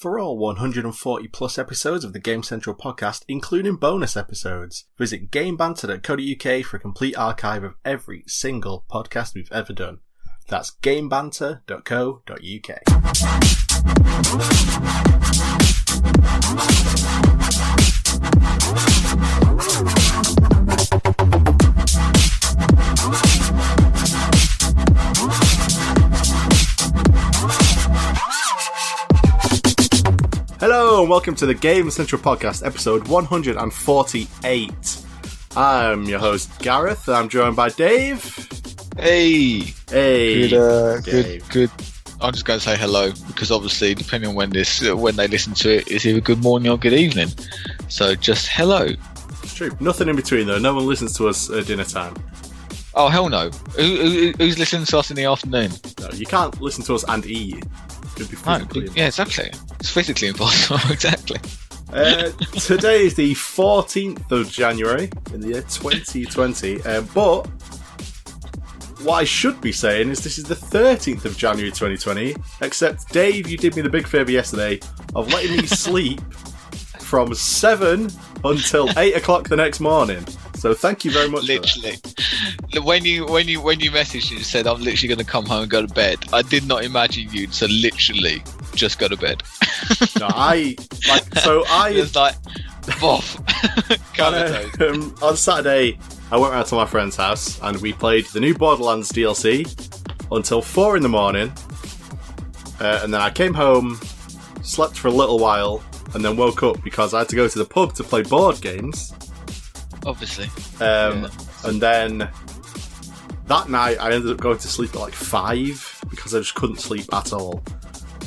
For all 140 plus episodes of the Game Central podcast, including bonus episodes, visit gamebanter.co.uk for a complete archive of every single podcast we've ever done. That's Hello and welcome to the Game Central Podcast, episode 148. I'm your host Gareth, and I'm joined by Dave. Hey, Hey, good, uh, good, Dave. good. I'm just going to say hello because obviously, depending on when this, uh, when they listen to it, it's either good morning or good evening. So just hello. It's true. Nothing in between though. No one listens to us at dinner time. Oh hell no! Who, who, who's listening to us in the afternoon? No, you can't listen to us and eat. It'd be No, physically yeah, exactly. It's physically impossible. exactly. Uh, today is the 14th of January in the year 2020, um, but what I should be saying is this is the 13th of January 2020, except Dave, you did me the big favour yesterday of letting me sleep from 7 until 8 o'clock the next morning. So thank you very much. Literally, when you when you when you messaged and said I'm literally going to come home and go to bed, I did not imagine you to literally just go to bed. No, I like so I was like, boff, comatose. um, on Saturday, I went round to my friend's house and we played the new Borderlands DLC until four in the morning. Uh, and then I came home, slept for a little while, and then woke up because I had to go to the pub to play board games. Obviously. Um, Yeah. And then that night, I ended up going to sleep at like five because I just couldn't sleep at all.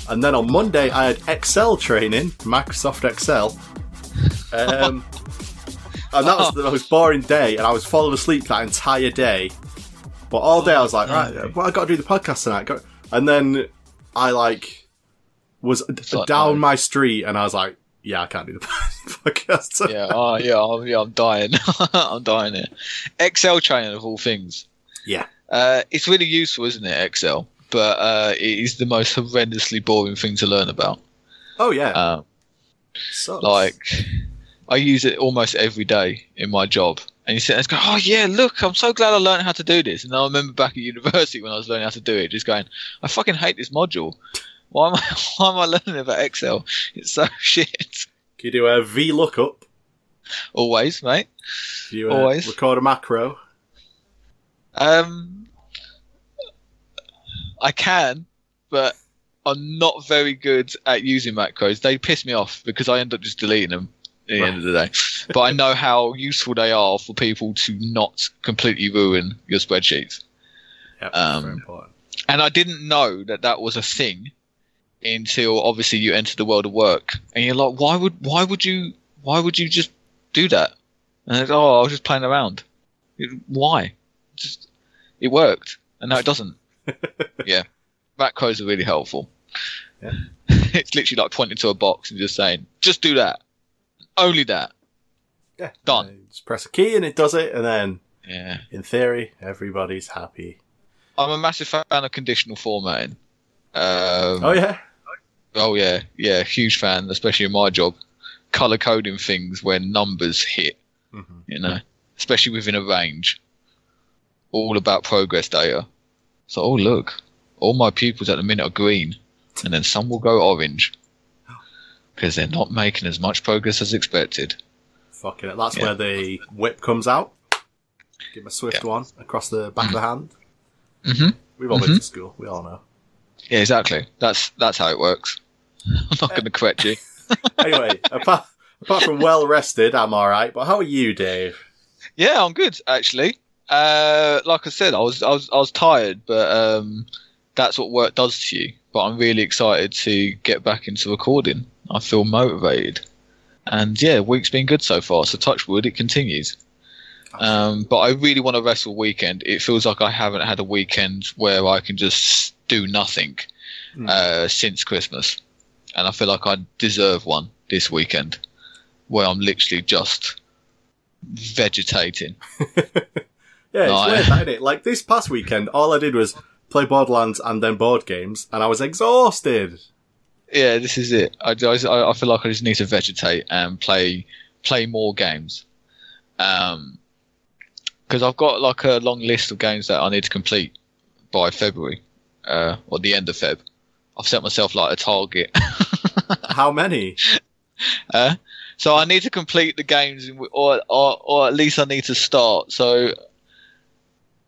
And then on Monday, I had Excel training, Microsoft Excel. Um, and that was the most boring day, and I was falling asleep that entire day. But all day I was like, right, well, I got to do the podcast tonight. And then I like was like, down no. my street, and I was like, yeah, I can't do the podcast. yeah, oh, yeah, I'm, yeah, I'm dying. I'm dying here. Excel training of all things. yeah. Uh, it's really useful, isn't it, Excel? But uh, it is the most horrendously boring thing to learn about. Oh yeah. Um, like, I use it almost every day in my job. And you sit there and go, oh yeah, look, I'm so glad I learned how to do this. And I remember back at university when I was learning how to do it, just going, I fucking hate this module. Why am I, why am I learning about Excel? It's so shit. Can you do a VLOOKUP? Always, mate. Can you uh, Always. record a macro? Um, I can, but I'm not very good at using macros. They piss me off because I end up just deleting them at the end of the day. But I know how useful they are for people to not completely ruin your spreadsheets. Yep, Um, very important. And I didn't know that that was a thing until obviously you enter the world of work, and you're like, why would why would you why would you just do that? And it's, oh, I was just playing around. It- why? Just it worked, and now it doesn't. yeah, macros are really helpful. Yeah. it's literally like pointing to a box and just saying, just do that, only that. Yeah, done. Uh, just press a key and it does it, and then Yeah, in theory, everybody's happy. I'm a massive fan of conditional formatting. Um, Oh yeah, Oh yeah, yeah, huge fan, especially in my job. Color coding things when numbers hit, Mhm. you know, especially within a range. All about progress data. So, oh look, all my pupils at the minute are green, and then some will go orange because they're not making as much progress as expected. fucking it. That's Yeah. where the whip comes out. Give him a swift Yeah. one across the back of the hand. hmm We've all been to school. We all know. Yeah, exactly. That's that's how it works. I'm not going to correct you. Anyway, apart apart from well rested, I'm all right. But how are you, Dave? Yeah, I'm good actually. Uh, like I said, I was I was I was tired, but um, that's what work does to you. But I'm really excited to get back into recording. I feel motivated, and yeah, week's been good so far. So touch wood, it continues. Um, but I really want a restful weekend. It feels like I haven't had a weekend where I can just do nothing Hmm. uh, since Christmas, and I feel like I deserve one this weekend, where I'm literally just vegetating. Yeah, it's I- weird, isn't it? Like this past weekend, all I did was play Borderlands and then board games, and I was exhausted. yeah, this is it. I, I, I feel like I just need to vegetate and play play more games. Um, because I've got like a long list of games that I need to complete by February, uh, or the end of Feb. I've set myself like a target. How many? Uh, so I need to complete the games, or, or or at least I need to start. So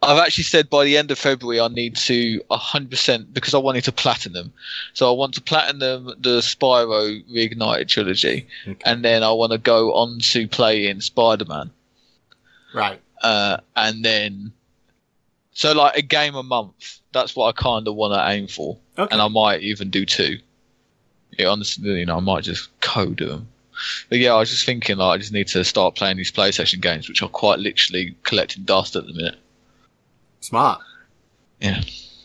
I've actually said by the end of February I need to 100% because I wanted to platinum. So I want to platinum the Spyro Reignited trilogy, Okay. and then I want to go on to play in Spider-Man, Right. uh, and then so like a game a month. That's what I kind of want to aim for, Okay. and I might even do two. Yeah, honestly, you know, I might just code them. But yeah, I was just thinking, like, I just need to start playing these PlayStation games, which are quite literally collecting dust at the minute. Smart. Yeah,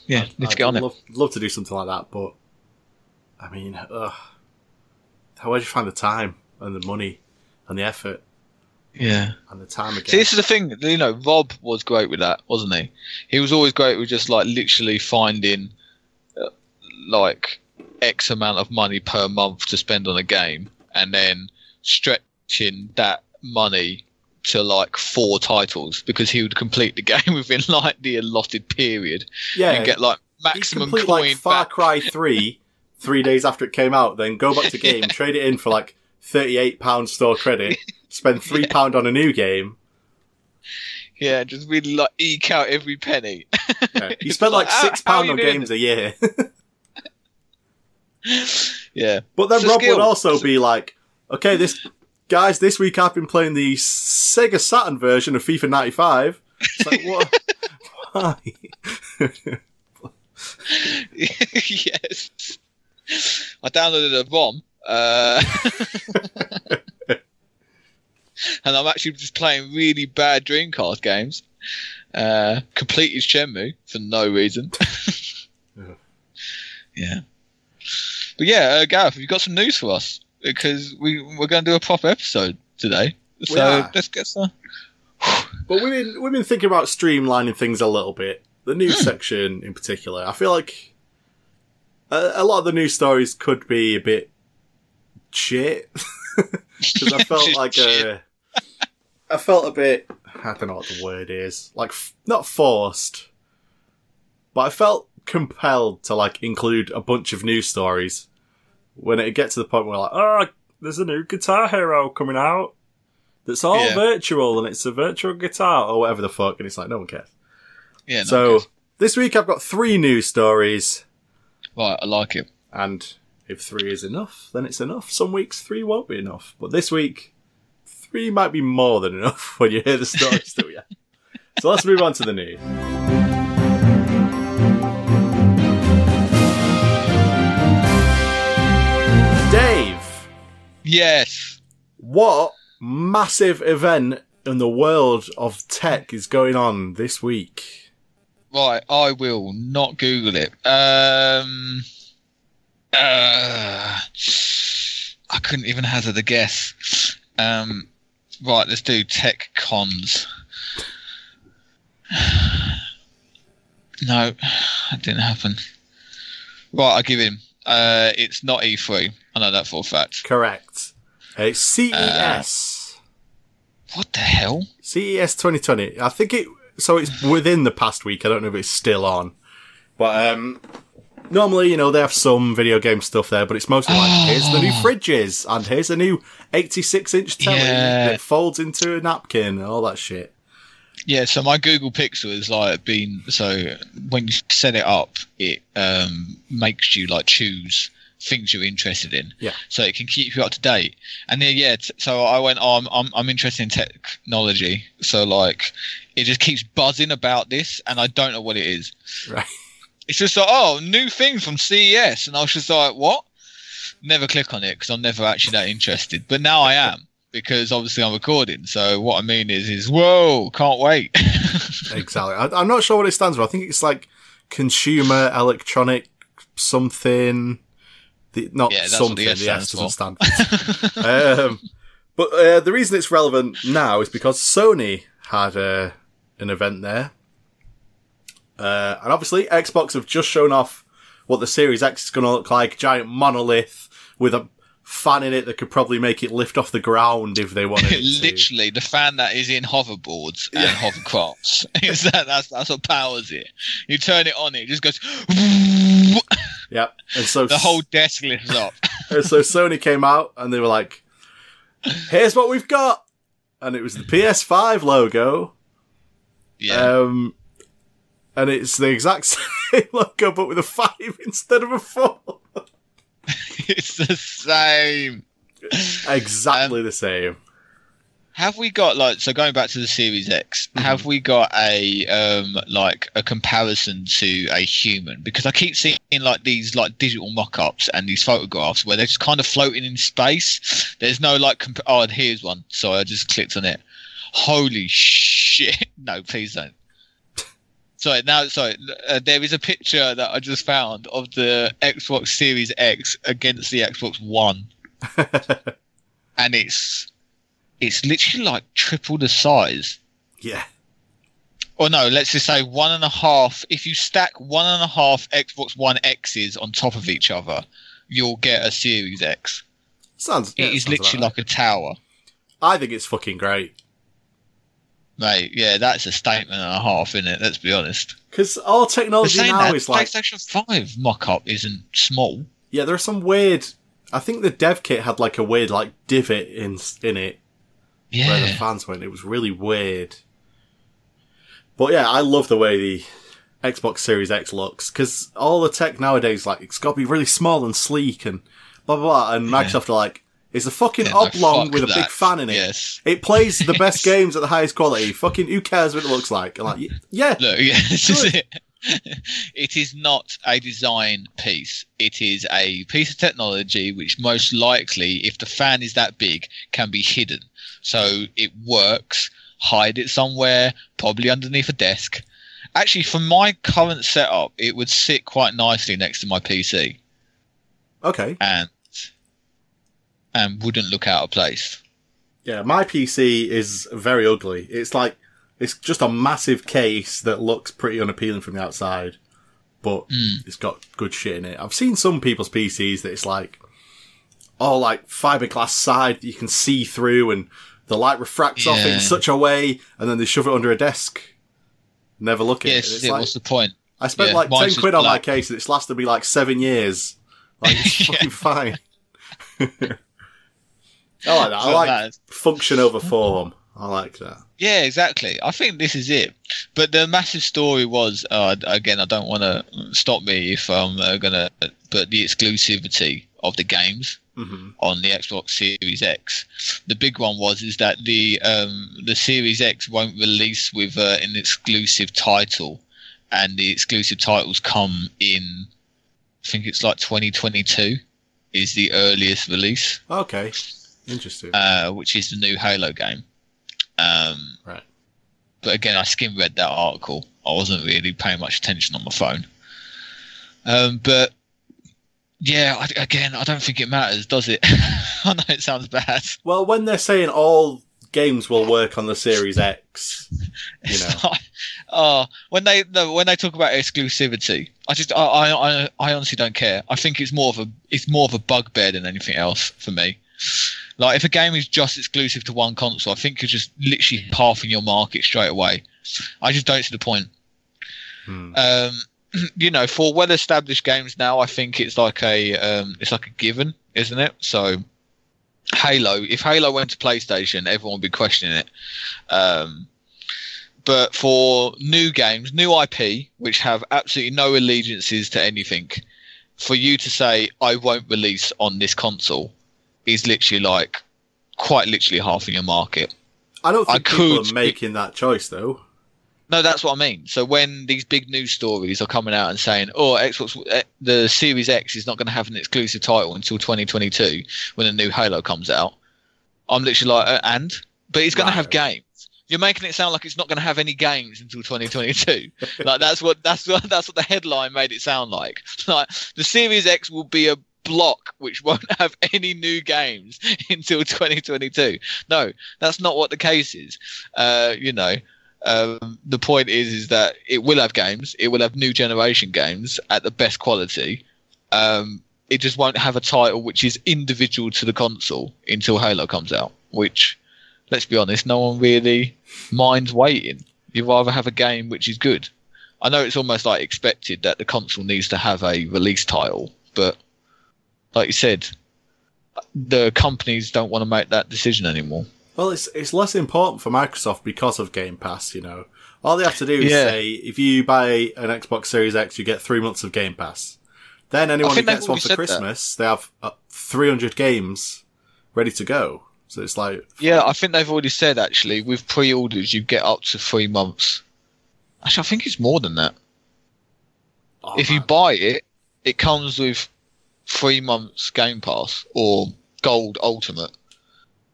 yeah, need to I'd get on it. love, love to do something like that, but I mean, ugh. how would you find the time and the money and the effort Yeah. and the time again? See, this is the thing. You know, Rob was great with that, wasn't he? He was always great with just like literally finding uh, like X amount of money per month to spend on a game, and then stretching that money to like four titles because he would complete the game within like the allotted period yeah, and get like maximum complete coin like Far back. Cry Three three days after it came out, then go back to game, trade it in for like thirty-eight pound store credit, spend three pound on a new game. Yeah, just really like eke out every penny. Yeah. You It's spent like like, six pound on games a year. yeah. But then Rob skill. would also be like, okay, this guys, this week I've been playing the Sega Saturn version of FIFA 95. It's like, what? Why? yes. I downloaded a ROM. Uh, and I'm actually just playing really bad Dreamcast games. Uh, completed Shenmue for no reason. Yeah. Yeah. But yeah, uh, Gareth, have you got some news for us? Because we, we're going to do a proper episode today. So are. let's get some. but we've been, we've been thinking about streamlining things a little bit. The news section in particular. I feel like a, a lot of the news stories could be a bit shit. Because I felt like uh, I felt a bit. I don't know what the word is. Like f- not forced, but I felt compelled to like include a bunch of news stories when it gets to the point where like, oh, there's a new Guitar Hero coming out that's all Yeah. virtual and it's a virtual guitar or whatever the fuck, and it's like no one cares. Yeah, no, so yes. this week I've got three news stories, right, I like it. and if three is enough, then it's enough. Some weeks three won't be enough, but this week three might be more than enough when you hear the stories, do you? So let's move on to the news. Yes. what massive event in the world of tech is going on this week? Right, I will not Google it. Um, uh, I couldn't even hazard a guess. Um, right, let's do tech cons. No, that didn't happen. Right, I give in. Uh, it's not E3. I know that for a fact. Correct. Uh, It's CES. What the hell? CES 2020. I think it. So it's within the past week. I don't know if it's still on, but um, normally you know they have some video game stuff there, but it's mostly like here's the new fridges and here's a new 86 inch telly Yeah. that folds into a napkin and all that shit. Yeah, so my Google Pixel is like been so when you set it up, it um, makes you like choose things you're interested in. Yeah. So it can keep you up to date. And then yeah, t- so I went, oh, I'm I'm I'm interested in technology. So like, it just keeps buzzing about this, and I don't know what it is. Right. It's just like, oh, new thing from CES, and I was just like, what? Never click on it because I'm never actually that interested. But now I am because obviously I'm recording. So what I mean is, is whoa, can't wait. Exactly. I, I'm not sure what it stands for. I think it's like consumer electronic something. The, not Yeah, something. the The S S doesn't stand for. um, but uh, the reason it's relevant now is because Sony had uh, an event there, uh, and obviously Xbox have just shown off what the Series X is going to look like. Giant monolith with a fan in it that could probably make it lift off the ground if they wanted. Literally, the fan that is in hoverboards and hovercrafts. is that that's that's what powers it. You turn it on, it just goes. Yep. And so the whole desk lifts up. and so Sony came out and they were like, "Here's what we've got," and it was the PS5 logo. Yeah. Um, and it's the exact same logo, but with a five instead of a four. it's the same. Exactly the same. Have we got like so going back to the Series X? Mm-hmm. Have we got a um like a comparison to a human? Because I keep seeing like these like digital mock-ups and these photographs where they're just kind of floating in space. There's no like comp- oh and here's one. Sorry, I just clicked on it. Holy shit! No, please don't. Sorry, now sorry. Uh, there is a picture that I just found of the Xbox Series X against the Xbox One, and it's it's literally like triple the size. yeah. Or no, let's just say one and a half. If you stack one and a half Xbox One X's on top of each other, you'll get a Series X. Sounds. yeah, it is sounds literally about like a tower. I think it's fucking great mate. Yeah, that's a statement and a half, isn't it? Let's be honest. because all But technology now that, is like PlayStation Five mock-up isn't small. yeah. There are some weird. I think the dev kit had like a weird like divot in in it where the fans went. It was really weird. But yeah, I love the way the Xbox Series X looks because all the tech nowadays, like it's got to be really small and sleek and blah blah blah. And Microsoft are like, it's a fucking Yeah, no, oblong with a big fan in it. Yes. It plays the best games at the highest quality. Fucking who cares what it looks like? I'm like, yeah, Look, yeah, this is it. it is not a design piece. It is a piece of technology which most likely, if the fan is that big, can be hidden. So it works. Hide it somewhere, probably underneath a desk. Actually, for my current setup, it would sit quite nicely next to my PC okay, and and wouldn't look out of place. yeah. My PC is very ugly. It's like it's just a massive case that looks pretty unappealing from the outside, but Mm. it's got good shit in it. I've seen some people's PCs that it's like all like fiberglass side that you can see through and the light refracts off in such a way and then they shove it under a desk. Never look at it. Yes, It's yeah, like, what's the point? I spent yeah, like 10 quid on my case and it's lasted me like seven years. Like, it's fucking fine. I like that. I like that is- function over form. I like that. Yeah, exactly. I think this is it. But the massive story was uh, again. I don't want to stop me if I'm uh, gonna, but the exclusivity of the games hmm on the Xbox Series X. The big one was is that the um, the Series X won't release with uh, an exclusive title, and the exclusive titles come in. I think it's like 2022 is the earliest release, Okay. Interesting. uh, which is the new Halo game. Um, right. but again, I skim read that article. I wasn't really paying much attention on my phone. Um, but yeah, I, again, I don't think it matters, does it? I know it sounds bad. Well, when they're saying all games will work on the Series X, you know, like, oh, when they no, when they talk about exclusivity, I just I I I honestly don't care. I think it's more of a it's more of a bugbear than anything else for me. Like if a game is just exclusive to one console, I think you're just literally halving your market straight away. I just don't see the point. Hmm. Um, you know, for well-established games now, I think it's like a um, it's like a given, isn't it? So, Halo. If Halo went to PlayStation, everyone would be questioning it. Um, but for new games, new IP, which have absolutely no allegiances to anything, for you to say I won't release on this console is literally like quite literally halving your market. I don't I think people could- are making that choice though. No, that's what I mean. So when these big news stories are coming out and saying, "Oh, Xbox, eh, the Series X is not going to have an exclusive title until 2022 when a new Halo comes out," I'm literally like, uh, "And?" But it's going to have games. You're making it sound like it's not going to have any games until 2022. like that's what that's what that's what the headline made it sound like. Like the Series X will be a block which won't have any new games until 2022. No, that's not what the case is. Uh, you know, Um, the point is, is that it will have games. It will have new generation games at the best quality. Um, it just won't have a title which is individual to the console until Halo comes out. Which, let's be honest, no one really minds waiting. You'd rather have a game which is good. I know it's almost like expected that the console needs to have a release title, but like you said, the companies don't want to make that decision anymore. Well, it's it's less important for Microsoft because of Game Pass. You know, all they have to do is Yeah. say if you buy an Xbox Series X, you get three months of Game Pass. Then anyone who gets one for said that. Christmas, they have uh, 300 games ready to go. So it's like, Yeah, I think they've already said actually with pre-orders you get up to three months. Actually, I think it's more than that. oh, if you buy it, it comes with three months Game Pass or Gold Ultimate.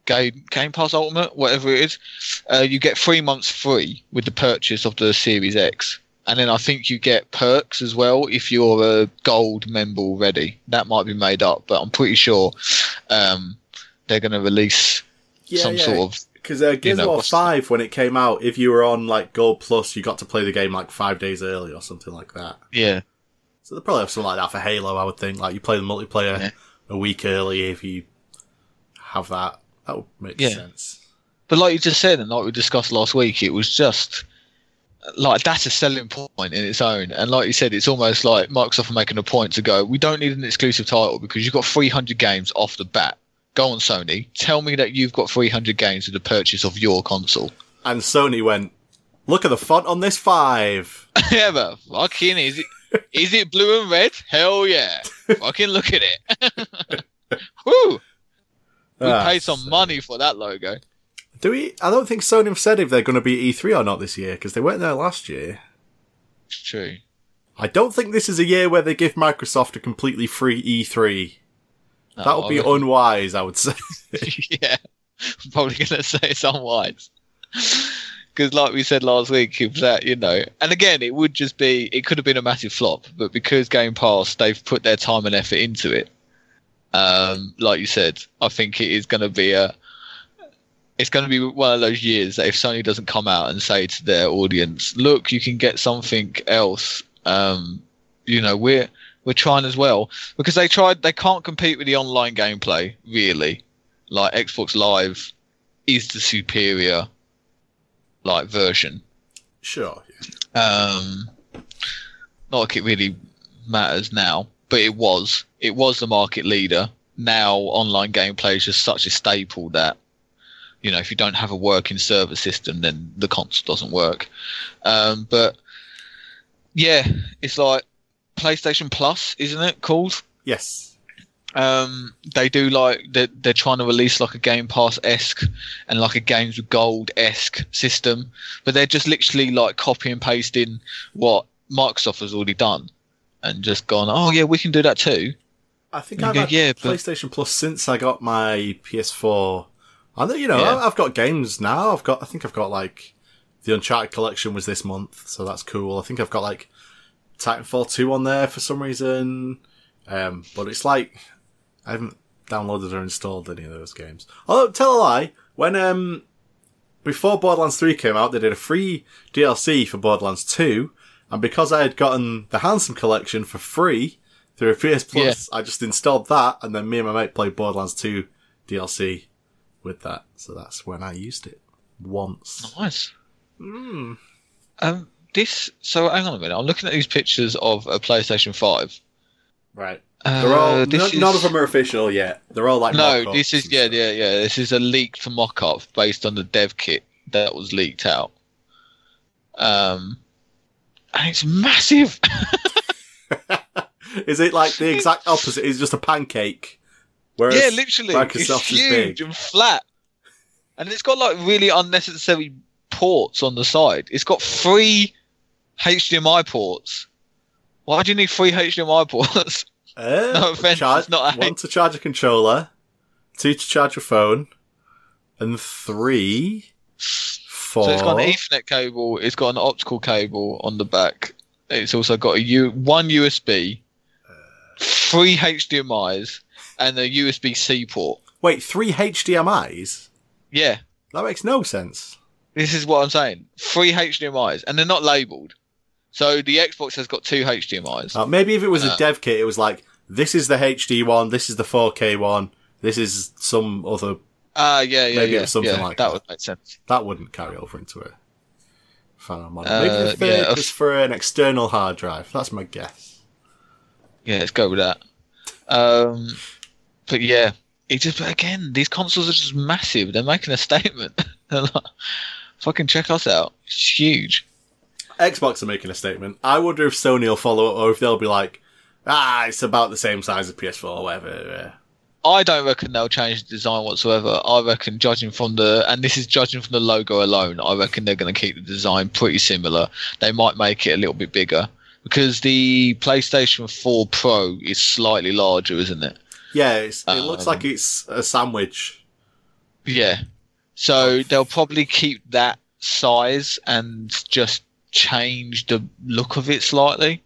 Game Game Pass Ultimate, whatever it is, uh, you get three months free with the purchase of the Series X, and then I think you get perks as well if you're a Gold member already. That might be made up, but I'm pretty sure um, they're going to release yeah, some yeah. sort of Because uh, Gears of War 5, when it came out, if you were on like Gold Plus, you got to play the game like five days early or something like that. yeah. So they'll probably have something like that for Halo, I would think. Like you play the multiplayer Yeah. a week early if you have that. That would make Yeah. sense. But like you just said, and like we discussed last week, it was just like that's a selling point in its own. And like you said, it's almost like Microsoft are making a point to go, we don't need an exclusive title because you've got 300 games off the bat. Go on, Sony. Tell me that you've got 300 games with the purchase of your console. And Sony went, look at the font on this 5. yeah, but fucking is it? Is it blue and red? Hell yeah! fucking look at it. Woo! We Ah, paid some so- money for that logo. Do we? I don't think Sony have said if they're going to be E3 or not this year because they weren't there last year. It's true. I don't think this is a year where they give Microsoft a completely free E3. No, That would be reckon- unwise, I would say. yeah, I'm probably going to say it's unwise. Because, like we said last week, was that, you know, and again, it would just be, it could have been a massive flop, but because Game Pass, they've put their time and effort into it. Um, like you said, I think it is going to be a, it's going to be one of those years that if Sony doesn't come out and say to their audience, look, you can get something else, um, you know, we're, we're trying as well because they tried, they can't compete with the online gameplay, really like Xbox Live is the superior like version. sure. Um, not like it really matters now, but it was. It was the market leader. Now online gameplay is just such a staple that you know if you don't have a working server system, then the console doesn't work. Um, but yeah, it's like PlayStation Plus, isn't it called? Yes. Um, they do like they're, they're trying to release like a Game Pass esque and like a Games with Gold esque system, but they're just literally like copy and pasting what Microsoft has already done and just gone, oh yeah, we can do that too. I think I've go, had yeah, but- PlayStation Plus since I got my PS4. I know, you know, Yeah. I've got games now. I've got, I think I've got like the Uncharted collection was this month, so that's cool. I think I've got like Titanfall 2 on there for some reason. Um, but it's like, I haven't downloaded or installed any of those games. Although, tell a lie, when, um, before Borderlands 3 came out, they did a free DLC for Borderlands 2, and because I had gotten the Handsome collection for free through a PS Plus, I just installed that, and then me and my mate played Borderlands 2 DLC with that. So that's when I used it. Once. Nice. Hmm. Um, this. So hang on a minute. I'm looking at these pictures of a PlayStation Five. Right. Uh, They're all, this none, is- none of them are official yet. They're all like No, this is yeah, yeah, yeah. This is a leaked mock-up based on the dev kit that was leaked out. Um, and it's massive. is it like the exact opposite? It's just a pancake. Whereas yeah, literally, Microsoft it's huge and flat, and it's got like really unnecessary ports on the side. It's got three HDMI ports. Why do you need three HDMI ports? Uh, No offense, charge- it's not a- one to charge a controller, two to charge your phone, and three Four. So it's got an Ethernet cable. It's got an optical cable on the back. It's also got a U one USB, three HDMI's, and a USB C port. Wait, three HDMI's? Yeah, That makes no sense. This is what I'm saying. Three HDMI's, and they're not labeled. So the Xbox has got two HDMI's. Uh, maybe if it was a Uh. dev kit, it was like this is the HD one, this is the 4K one, this is some other. Ah, yeah, yeah, Maybe it yeah. was something yeah, like that that. would make sense. That wouldn't carry over into a final model. Uh, Maybe the third yeah, was for an external hard drive. That's my guess. Yeah, let's go with that. Um, but yeah, it just but again, these consoles are just massive. They're making a statement. Like, Fucking check us out. It's huge. Xbox are making a statement. I wonder if Sony will follow it or if they'll be like, ah, it's about the same size as PS4 or whatever. I don't reckon they'll change the design whatsoever. I reckon, judging from the, and this is judging from the logo alone, I reckon they're going to keep the design pretty similar. They might make it a little bit bigger because the PlayStation 4 Pro is slightly larger, isn't it? Yeah, it's, it looks Um, like it's a sandwich. Yeah. So they'll probably keep that size and just change the look of it slightly,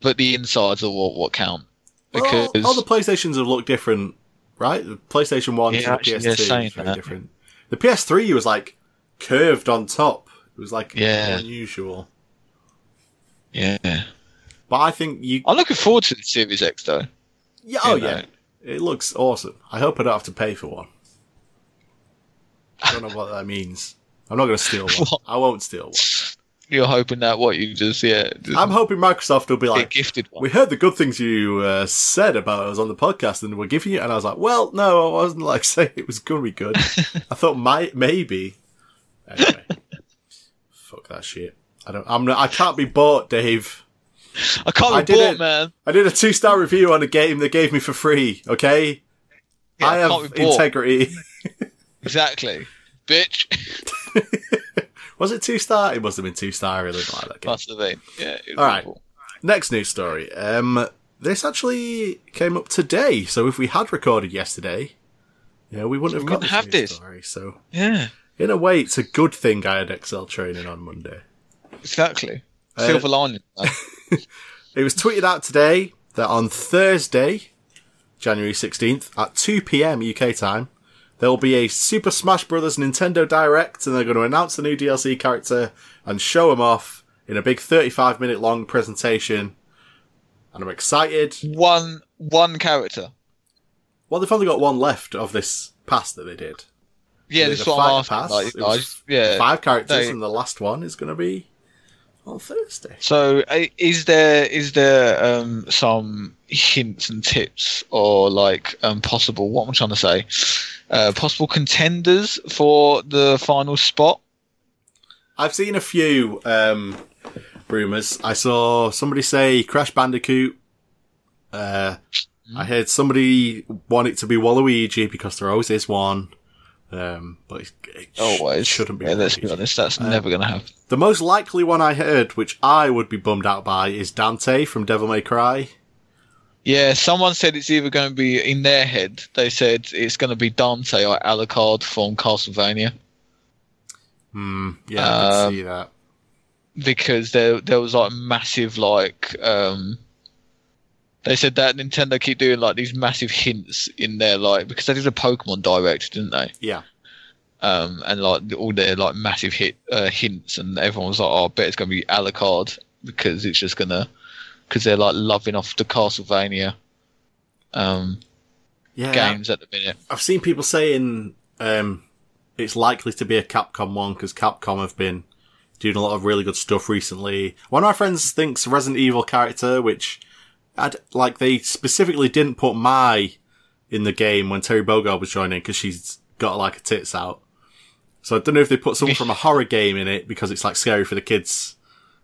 but the insides are what, what count. Well, Because all the PlayStations have looked different, right? The PlayStation 1 Yeah, the PS2 they're is very that. different. The PS3 was like curved on top. It was like Yeah. unusual. yeah, But I think you. I'm looking forward to the Series X though. Yeah, oh, you know. yeah. It looks awesome. I hope I don't have to pay for one. I don't know what that means. I'm not going to steal one. What? I won't steal one. You're hoping that what you just yeah, just I'm hoping Microsoft will be like, gifted one. we heard the good things you uh, said about us on the podcast and we're giving you. And I was like, well, no, I wasn't like saying it was to be good. I thought might maybe. Anyway, fuck that shit. I don't. I'm. Not, I can't be bought, Dave. I can't I be bought, didn't- man. I did a two star review on a game they gave me for free. Okay, Yeah, I have integrity. Exactly, bitch. Was it two star? It must have been two star. I really didn't like that game. Must have been. Yeah. All right. awful. Next news story. Um, this actually came up today. So if we had recorded yesterday, yeah, we wouldn't We have got wouldn't have news this. story. So Yeah. in a way, it's a good thing I had Excel training on Monday. Exactly. Uh, lining. It was tweeted out today that on Thursday, January 16th at 2 p.m. UK time, there will be a Super Smash Bros. Nintendo Direct and they're going to announce the new DLC character and show them off in a big 35 minute long presentation. And I'm excited. one one character. Well, they've only got one left of this pass that they did. Yeah, this is the what I'm fighter asking. pass, Like, I yeah. Five characters they- and the last one is going to be on Thursday. So, is there is there um, some hints and tips or like um, possible what am I trying to say? Uh, possible contenders for the final spot? I've seen a few um, rumors. I saw somebody say Crash Bandicoot. Uh, Hmm. I heard somebody want it to be Waluigi because there always is one. Um, but it, it Always shouldn't be. Yeah, let's be honest, that's Uh, never going to happen. The most likely one I heard, which I would be bummed out by, is Dante from Devil May Cry. Yeah, someone said it's either going to be in their head. They said it's going to be Dante or Alucard from Castlevania Hmm. Yeah, I can Um, see that. because there there was like massive like um they said that Nintendo keep doing like these massive hints in their like because they did a Pokemon Direct, didn't they? Yeah. Um, and like all their like massive hit uh, hints, and everyone was like, "Oh, I bet it's gonna be Alucard because it's just gonna because they're like loving off the Castlevania um Yeah. games at the minute." I've seen people saying um, it's likely to be a Capcom one because Capcom have been doing a lot of really good stuff recently. One of my friends thinks Resident Evil character, which I'd, like they specifically didn't put Mai in the game when Terry Bogard was joining because she's got like a tits out. So I don't know if they put someone from a horror game in it because it's like scary for the kids,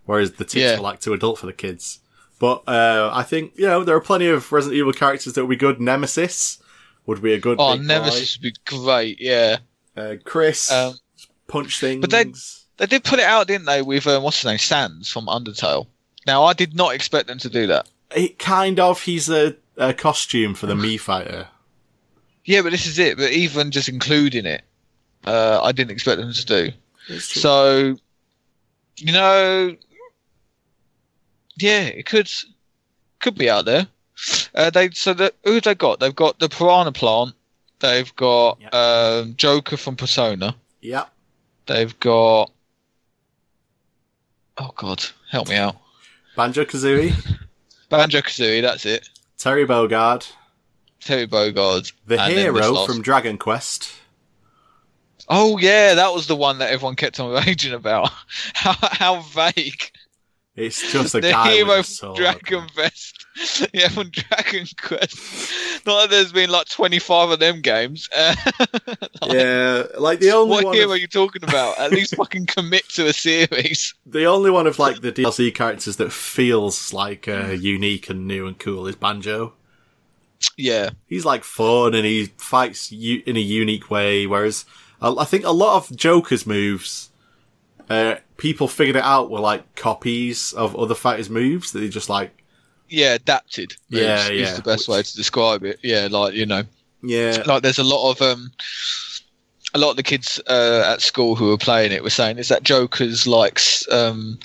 whereas the tits Yeah. are like too adult for the kids. But uh, I think you know there are plenty of Resident Evil characters that would be good. Nemesis would be a good. Oh. Nemesis would be great, yeah. Uh, Chris, Um, punch things. but they- They did put it out, didn't they, with um, what's his name, Sans from Undertale. Now I did not expect them to do that. it kind of he's a, a costume for the Mii Fighter. Yeah, but this is it. But even just including it, uh, I didn't expect them to do. So, you know, yeah, it could could be out there. Uh, they so the, who they got? They've got the Piranha Plant. They've got Yeah. um, Joker from Persona. yeah, They've got. Oh God, help me out. Banjo Kazooie, Banjo Kazooie, that's it. Terry Bogard, Terry Bogard. the and then this hero from Dragon Quest. Oh yeah, that was the one that everyone kept on raging about. how, how vague. It's just a the guy hero with a from sword. Dragon Quest. yeah, from Dragon Quest. Not that there's been like 25 of them games. Uh, Yeah, like the only what one. hero Of, are you talking about? At least fucking commit to a series. the only one of like the DLC characters that feels like uh, unique and new and cool is Banjo. Yeah, He's like fun and he fights u- in a unique way. Whereas I I think a lot of Joker's moves, uh, people figured it out were like copies of other fighters' moves that they just like. yeah, adapted. moves Yeah, is yeah, the best which- way to describe it. Yeah, like you know, Yeah, like there's a lot of um, a lot of the kids uh, at school who were playing it were saying is that Joker's like s- um,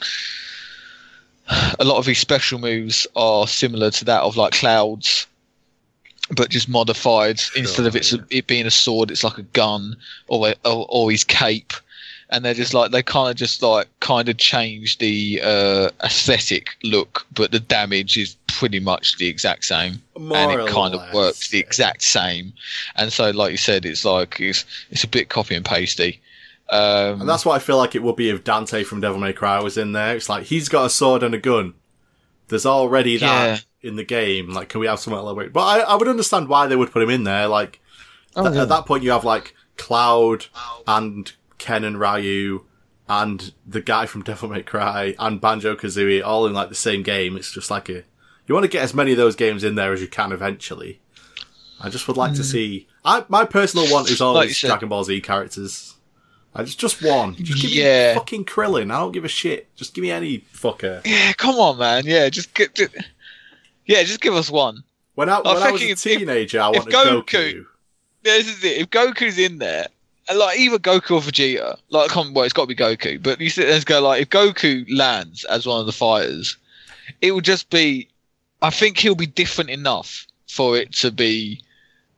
a lot of his special moves are similar to that of like Clouds, but just modified. Instead of it's yeah. it being a sword, it's like a gun or a- or, or his cape. And they're just like they kind of just like kind of change the uh, aesthetic look, but the damage is pretty much the exact same more and it kind less. of works the exact same. And so, like you said, it's like it's it's a bit copy and pasty. Um, And that's what I feel like it would be if Dante from Devil May Cry was in there. It's like he's got a sword and a gun. There's already that in the game. Like, can we have little bit? But I, I would understand why they would put him in there. Like, Oh, th- yeah. at that point, you have like Cloud and Ken and Ryu and the guy from Devil May Cry and Banjo Kazooie all in like the same game. It's just like a you want to get as many of those games in there as you can eventually. I just would like to see. I my personal one is Hmm. Like always. Dragon Ball Z characters. I just just one. Just give Yeah. me fucking Krillin. I don't give a shit. Just give me any fucker. yeah, come on, man. Yeah, just get. Just, yeah, just give us one. When I, when I was a if- if- teenager, I wanted Goku. Goku- Yeah, this is it. If Goku's in there, like either Goku or Vegeta, like come well, it's got to be Goku. But you sit there and go like, if Goku lands as one of the fighters, it would just be. I think he'll be different enough for it to be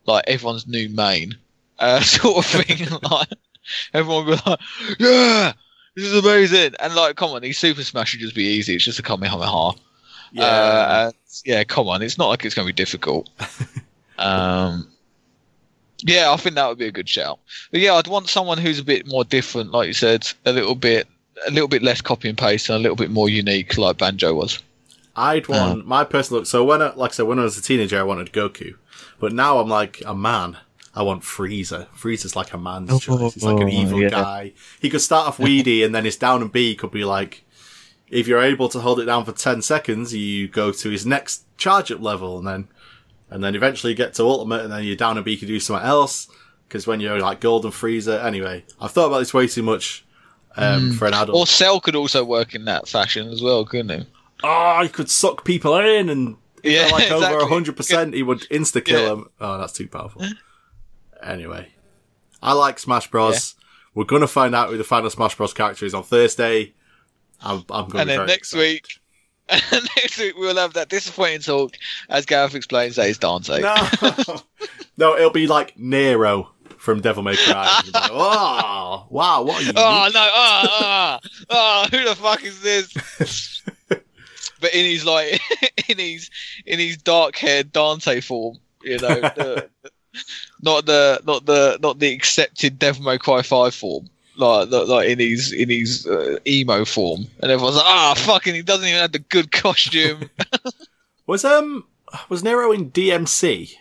like everyone's new main, uh, sort of thing. like everyone will be like, yeah. This is amazing, and like, come on, these Super Smash should just be easy. It's just a Kamehameha. Yeah. Uh, yeah, come on. It's not like it's going to be difficult. um, yeah, I think that would be a good shout. But yeah, I'd want someone who's a bit more different, like you said, a little bit, a little bit less copy and paste, and a little bit more unique, like Banjo was. I'd uh-huh. want my personal. Look. So when, I, like I said, when I was a teenager, I wanted Goku, but now I'm like a man. I want Frieza. Frieza's like a man's Oh, choice. He's like an evil yeah. guy. He could start off weedy, and then his down and B could be like, if you're able to hold it down for ten seconds, you go to his next charge up level, and then, and then eventually you get to ultimate, and then you're down and B can do something else. Because when you're like golden Frieza, anyway, I've thought about this way too much um, for an adult. Or Cell could also work in that fashion as well, couldn't he? oh, he could suck people in and Yeah, like exactly. over hundred percent, he would insta kill Yeah. them. Oh, that's too powerful. anyway, I like Smash Bros. We're gonna find out who the final Smash Bros. character is on Thursday. I'm, I'm gonna And be then next excited. week, and next week we'll have that disappointing talk, as Gareth explains, that is Dante. No, no, it'll be like Nero from Devil May Cry. Like, oh, wow, what are you? Oh no! Ah, ah, ah! Who the fuck is this? but in his like, in his in his dark haired Dante form, you know, the, not the not the not the accepted Devil May Cry Five form, like like, in his in his uh, emo form, and everyone's like, ah, fucking, he doesn't even have the good costume. Was um was Nero in DMC?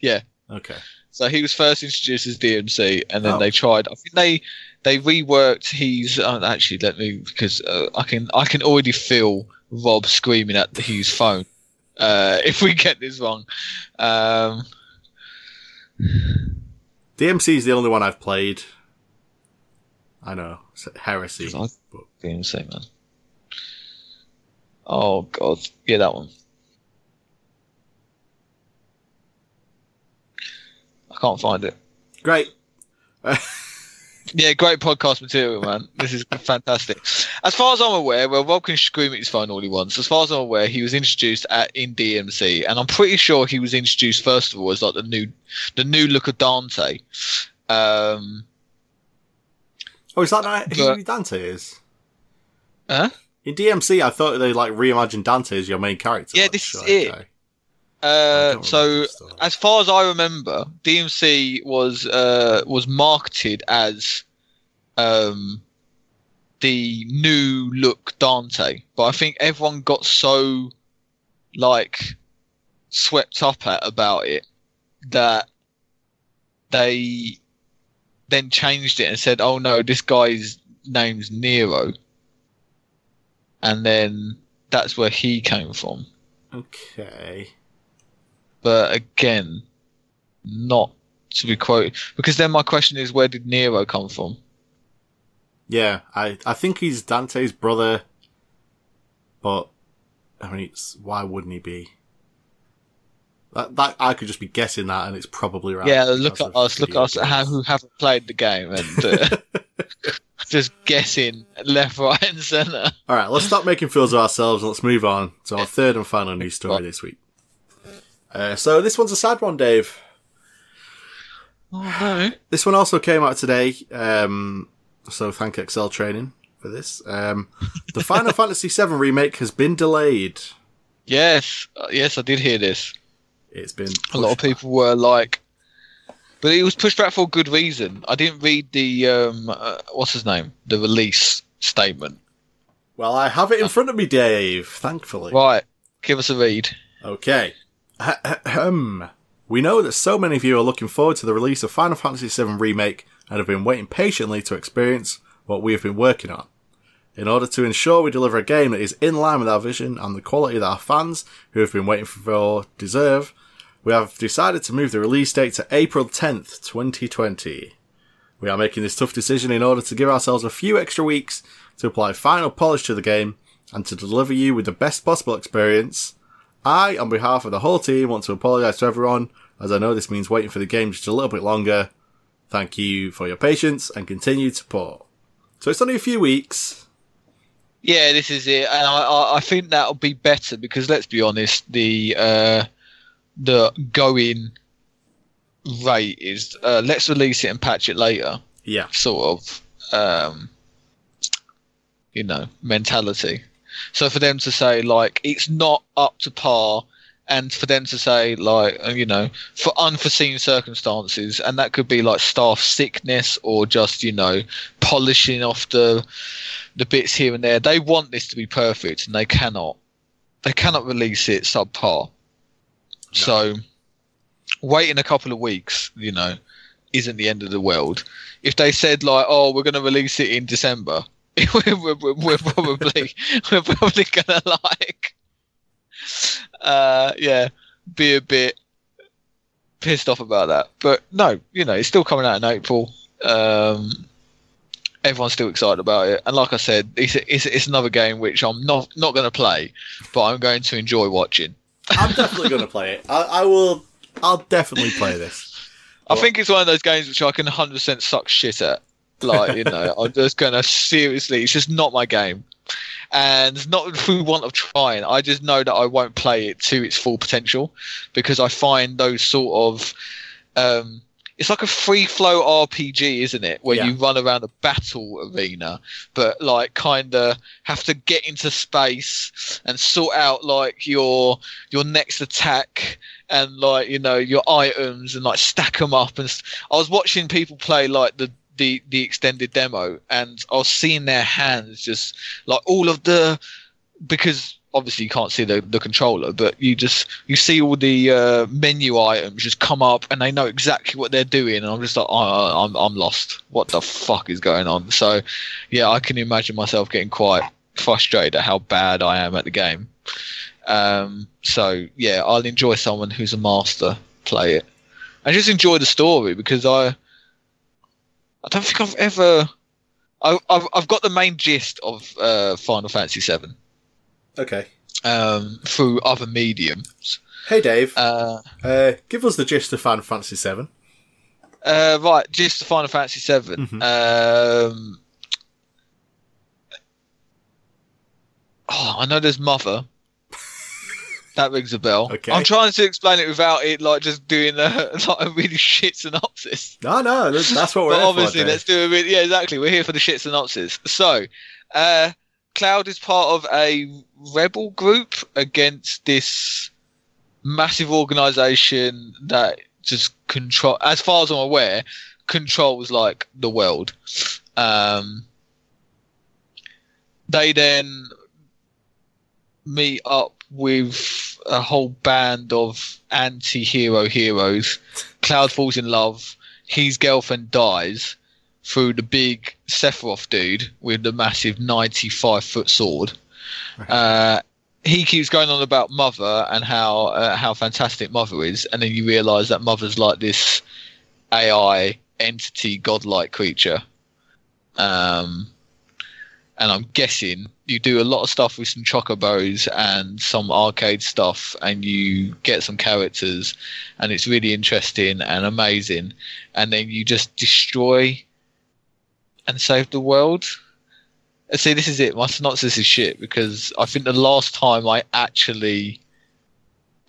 Yeah. Okay. So he was first introduced as DMC, and then Oh. they tried. I think they they reworked his. Uh, actually, let me because uh, I can I can already feel Rob screaming at his phone uh, if we get this wrong. Um, DMC is the only one I've played. I know, heresy. I- but- DMC man. Oh god, yeah, that one. I can't find it. Great. Yeah, great podcast material, man. This is fantastic. As far as I'm aware, well, Rob can scream at his phone all he wants. As far as I'm aware, he was introduced at in DMC, and I'm pretty sure he was introduced first of all as like the new, the new look of Dante. Um, Oh, is that not But- who Dante is? Huh? In DMC, I thought they like reimagined Dante as your main character. Yeah, Like, this is it. okay. Uh, so remember this stuff. as far as I remember, DMC was uh, was marketed as um, the new look Dante, but I think everyone got so like swept up at about it that they then changed it and said, "Oh no, this guy's name's Nero," and then that's where he came from Okay. but again, not to be quoted. Because then my question is, where did Nero come from? Yeah, I I think he's Dante's brother, but I mean, it's, why wouldn't he be? That, that I could just be guessing that, and it's probably right. yeah, look at us, look at us, how, who haven't played the game and uh, just guessing left, right, and centre. All right, let's stop making fools of ourselves and let's move on to our third and final news story this week. Uh, so this one's a sad one, Dave. Oh no! This one also came out today, um, so thank Excel Training for this. Um, the Final Fantasy VII remake has been delayed. Yes, uh, yes, I did hear this. It's been A lot of people were like, but it was pushed back for a good reason. I didn't read the um, uh, what's his name, the release statement. Well, I have it in front of me, Dave. Thankfully. Right, give us a read. Okay. We know that so many of you are looking forward to the release of Final Fantasy VII Remake and have been waiting patiently to experience what we have been working on. In order to ensure we deliver a game that is in line with our vision and the quality that our fans, who have been waiting for, deserve, we have decided to move the release date to April 10th, 2020. We are making this tough decision in order to give ourselves a few extra weeks to apply final polish to the game and to deliver you with the best possible experience. I, on behalf of the whole team, want to apologise to everyone, as I know this means waiting for the game just a little bit longer. Thank you for your patience and continued support. So it's only a few weeks. Yeah, this is it, and I, I, think that'll be better because let's be honest, the uh, the going rate is uh, let's release it and patch it later, Yeah. sort of, um, you know, mentality. So for them to say like it's not up to par, and for them to say like uh, you know for unforeseen circumstances, and that could be like staff sickness or just you know polishing off the the bits here and there. They want this to be perfect, and they cannot. They cannot release it subpar. So, waiting a couple of weeks, you know, isn't the end of the world. If they said like, "Oh, we're going to release it in December," we're, we're, we're, probably we're probably going to like, uh, yeah, be a bit pissed off about that. But no, you know, it's still coming out in April. Um, everyone's still excited about it. And like I said, it's it's, it's another game which I'm not not going to play, but I'm going to enjoy watching. I'm definitely going to play it. I, I will. I'll definitely play this. I think it's one of those games which I can 100% suck shit at. Like you know, I'm just going to seriously. It's just not my game, and not through want of trying. I just know that I won't play it to its full potential because I find those sort of. Um, it's like a free flow RPG, isn't it? Where Yeah. you run around a battle arena, but like kind of have to get into space and sort out like your your next attack and like you know your items and like stack them up. And st- I was watching people play like the the the extended demo, and I was seeing their hands just like all of the because obviously you can't see the, the controller, but you just you see all the uh, menu items just come up, and they know exactly what they're doing, and I'm just like, oh, I'm I'm lost. What the fuck is going on? So, yeah, I can imagine myself getting quite frustrated at how bad I am at the game. Um, so yeah, I'll enjoy someone who's a master play it, and just enjoy the story because I I don't think I've ever. I, I've I've got the main gist of uh, Final Fantasy VII Okay. um, through other mediums. Hey, Dave. Uh, Uh, give us the gist of Final Fantasy VII. uh, right, just the Final Fantasy VII. Mhm. Um, oh, I know there's Mother. That rings a bell. Okay. I'm trying to explain it without it like just doing a like a really shit synopsis. No, no, that's, that's what we're But here obviously, for. Let's do a bit. Yeah, exactly. We're here for the shit synopsis. So, uh, Cloud is part of a rebel group against this massive organization that just control, as far as I'm aware, controls like the world. Um, they then meet up with a whole band of anti-hero heroes. Cloud falls in love. His girlfriend dies through the big Sephiroth dude with the massive 95 foot sword. Uh, he keeps going on about Mother and how uh, how fantastic Mother is, and then you realise that Mother's like this AI entity, godlike creature. Um, and I'm guessing you do a lot of stuff with some chocobos and some arcade stuff, and you get some characters, and it's really interesting and amazing. And then you just destroy and save the world. See, this is it. My synopsis is shit because I think the last time I actually,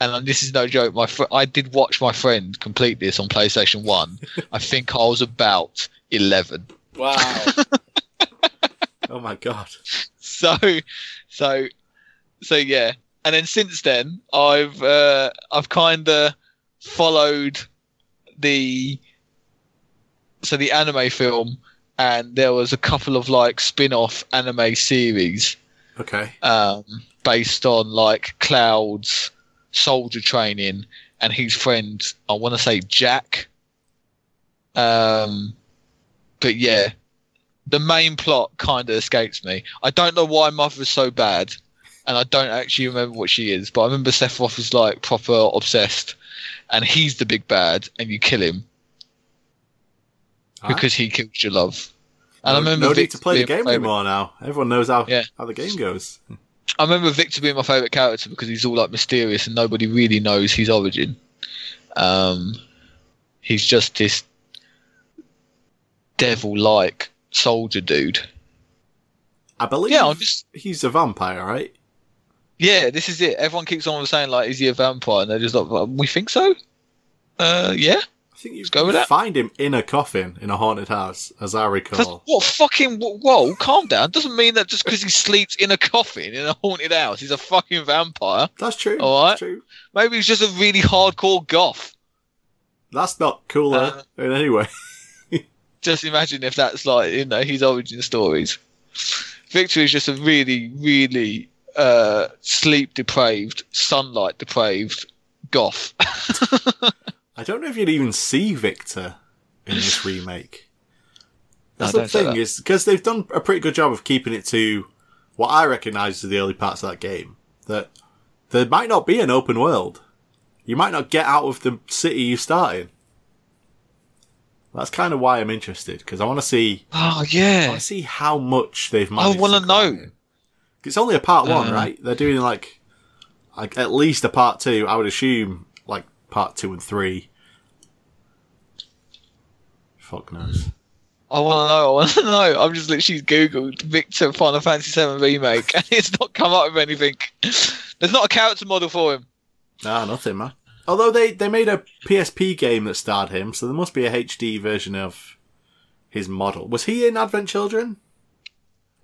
and this is no joke, my fr- I did watch my friend complete this on PlayStation One. I think I was about eleven. Wow. oh my god. so so so yeah and then since then i've uh i've kind of followed the so the anime film and there was a couple of like spin-off anime series Okay. um based on like cloud's soldier training and his friend i want to say jack um but yeah the main plot kind of escapes me. I don't know why Mother is so bad, and I don't actually remember what she is. But I remember Sephiroth is like proper obsessed, and he's the big bad, and you kill him because he killed your love. And no, I remember no need to play the game anymore now. Everyone knows how Yeah. how the game goes. I remember Victor being my favorite character because he's all like mysterious and nobody really knows his origin. Um, he's just this devil-like soldier dude. I believe Yeah, I'm just he's a vampire, right? Yeah, this is it. Everyone keeps on saying like, "Is he a vampire?" And they're just like, "We think so." Uh, yeah. I think you go with that. find him in a coffin in a haunted house, as I recall. What fucking whoa? Calm down. Doesn't mean that just because he sleeps in a coffin in a haunted house, he's a fucking vampire. That's true. All right. True. Maybe he's just a really hardcore goth. That's not cooler Uh, in any way. Just imagine if that's like you know his origin stories. Victor is just a really, really uh, sleep depraved, sunlight depraved goth. I don't know if you'd even see Victor in this remake. That's No, the thing is because they've done a pretty good job of keeping it to what I recognise as the early parts of that game. That there might not be an open world. You might not get out of the city you start in. That's kind of why I'm interested because I want to see. oh yeah. to see how much they've managed. I wanna know. It's only a part one, Uh. right? They're doing like, like at least a part two. I would assume part two and three. Fuck knows. I want to know. I want to know. I'm just literally googled Victor Final Fantasy VII remake, and it's not come up with anything. There's not a character model for him. Nah, nothing, man. Although they they made a PSP game that starred him, so there must be a HD version of his model. Was he in Advent Children?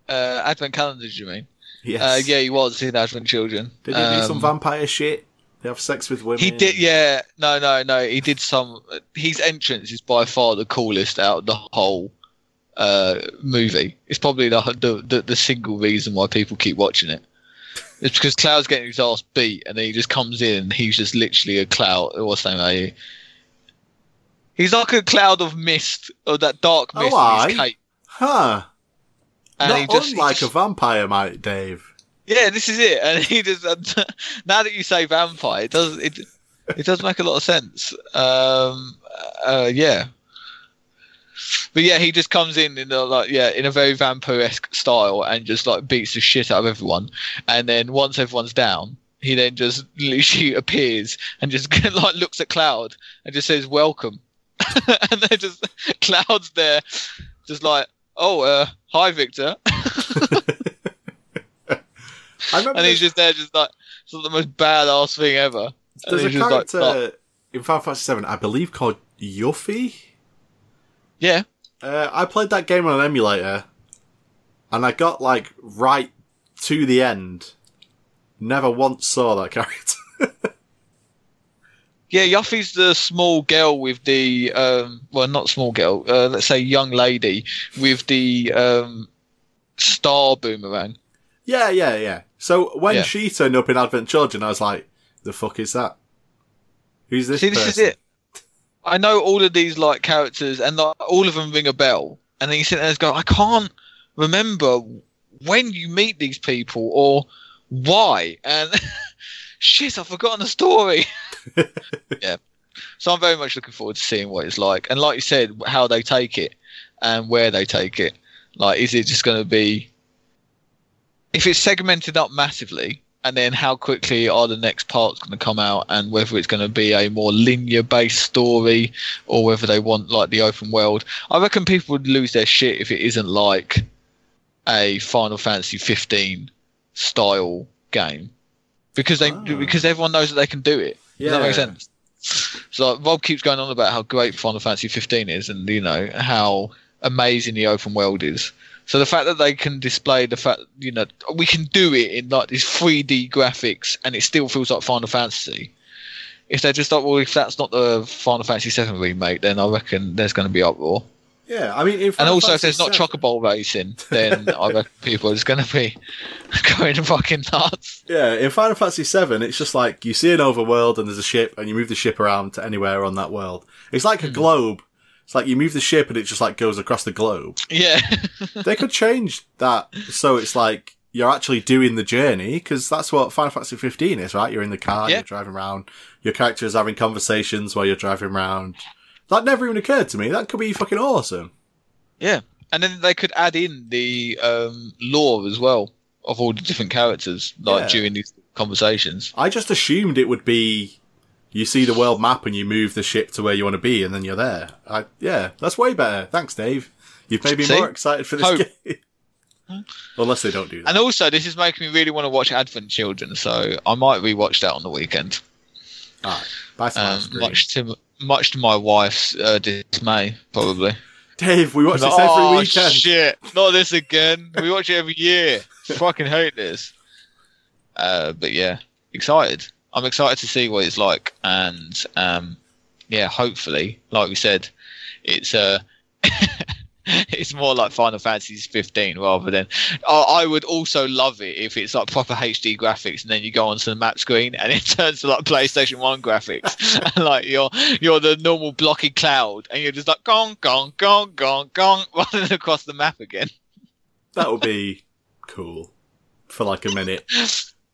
Uh, Advent calendars, you mean? Yes. Uh, yeah, he was in Advent Children. Did he do some Um, vampire shit? They have sex with women. He did, yeah. No, no, no. He did some. His entrance is by far the coolest out of the whole uh, movie. It's probably the, the the the single reason why people keep watching it. It's because Cloud's getting his ass beat, and then he just comes in, and he's just literally a cloud. What's that name? He's like a cloud of mist, or that dark mist Oh, in his aye. cape. Huh. And Not he just, he unlike just- a vampire, mate, Dave. Yeah, this is it. And he just now that you say vampire, it does it it does make a lot of sense. Um, uh, yeah, but yeah, he just comes in in a, like yeah in a very vampire-esque style and just like beats the shit out of everyone. And then once everyone's down, he then just literally appears and just like looks at Cloud and just says welcome. and then just Cloud's there, just like oh uh, hi Victor. And he's just there, just like It's like the most badass thing ever. And There's a like, character "Oh, in Final Fantasy VII, I believe, called Yuffie. yeah, Uh, I played that game on an emulator, and I got like right to the end. Never once saw that character. yeah. Yuffie's the small girl with the um, well, not small girl. Uh, let's say young lady with the um, star boomerang. yeah, yeah, yeah. So when Yeah. she turned up in Advent Children, I was like, "The fuck is that? Who's this?" See, this is it. I know all of these like characters, and like, all of them ring a bell. And then you sit there and go, I can't remember when you meet these people or why. And shit, I've forgotten the story. yeah. So I'm very much looking forward to seeing what it's like, and like you said, how they take it and where they take it. Like, is it just going to be if it's segmented up massively, and then how quickly are the next parts going to come out, and whether it's going to be a more linear-based story or whether they want like the open world. I reckon people would lose their shit if it isn't like a Final Fantasy 15 style game because they Ah. because everyone knows that they can do it. Does that make sense? So like, Rob keeps going on about how great Final Fantasy 15 is, and you know how amazing the open world is. So the fact that they can display the fact, you know, we can do it in like these 3D graphics, and it still feels like Final Fantasy. If they're just like, well, if that's not the Final Fantasy 7 remake, then I reckon there's going to be uproar. Yeah, I mean, And also, if Fantasy there's not VII Chocobo racing, then I reckon people are just going to be going fucking nuts. Yeah, in Final Fantasy VII, it's just like you see an overworld and there's a ship, and you move the ship around to anywhere on that world. It's like a Hmm. globe. It's like you move the ship and it just like goes across the globe. Yeah. they could change that so it's like you're actually doing the journey because that's what Final Fantasy 15 is, right? You're in the car, Yeah. you're driving around, your character is having conversations while you're driving around. That never even occurred to me. That could be fucking awesome. Yeah, and then they could add in the um, lore as well of all the different characters, like Yeah. during these conversations. I just assumed it would be you see the world map and you move the ship to where you want to be and then you're there. I, yeah, that's way better. Thanks, Dave. You've made me See? more excited for this Hope. game. Unless they don't do that. And also, this is making me really want to watch Advent Children, so I might rewatch that on the weekend. Alright, buy Um, much to much to my wife's uh, dismay, probably. Dave, we watch this Like, every oh weekend. shit! Not this again. We watch it every year. Fucking hate this. Uh, but yeah, excited. I'm excited to see what it's like, and um, yeah, hopefully, like we said, it's uh, it's more like Final Fantasy 15 rather than. I I would also love it if it's like proper HD graphics, and then you go onto the map screen and it turns to like PlayStation One graphics, and like you're you're the normal blocky cloud, and you're just like gong gong gong gong gong running across the map again. That would be cool for like a minute.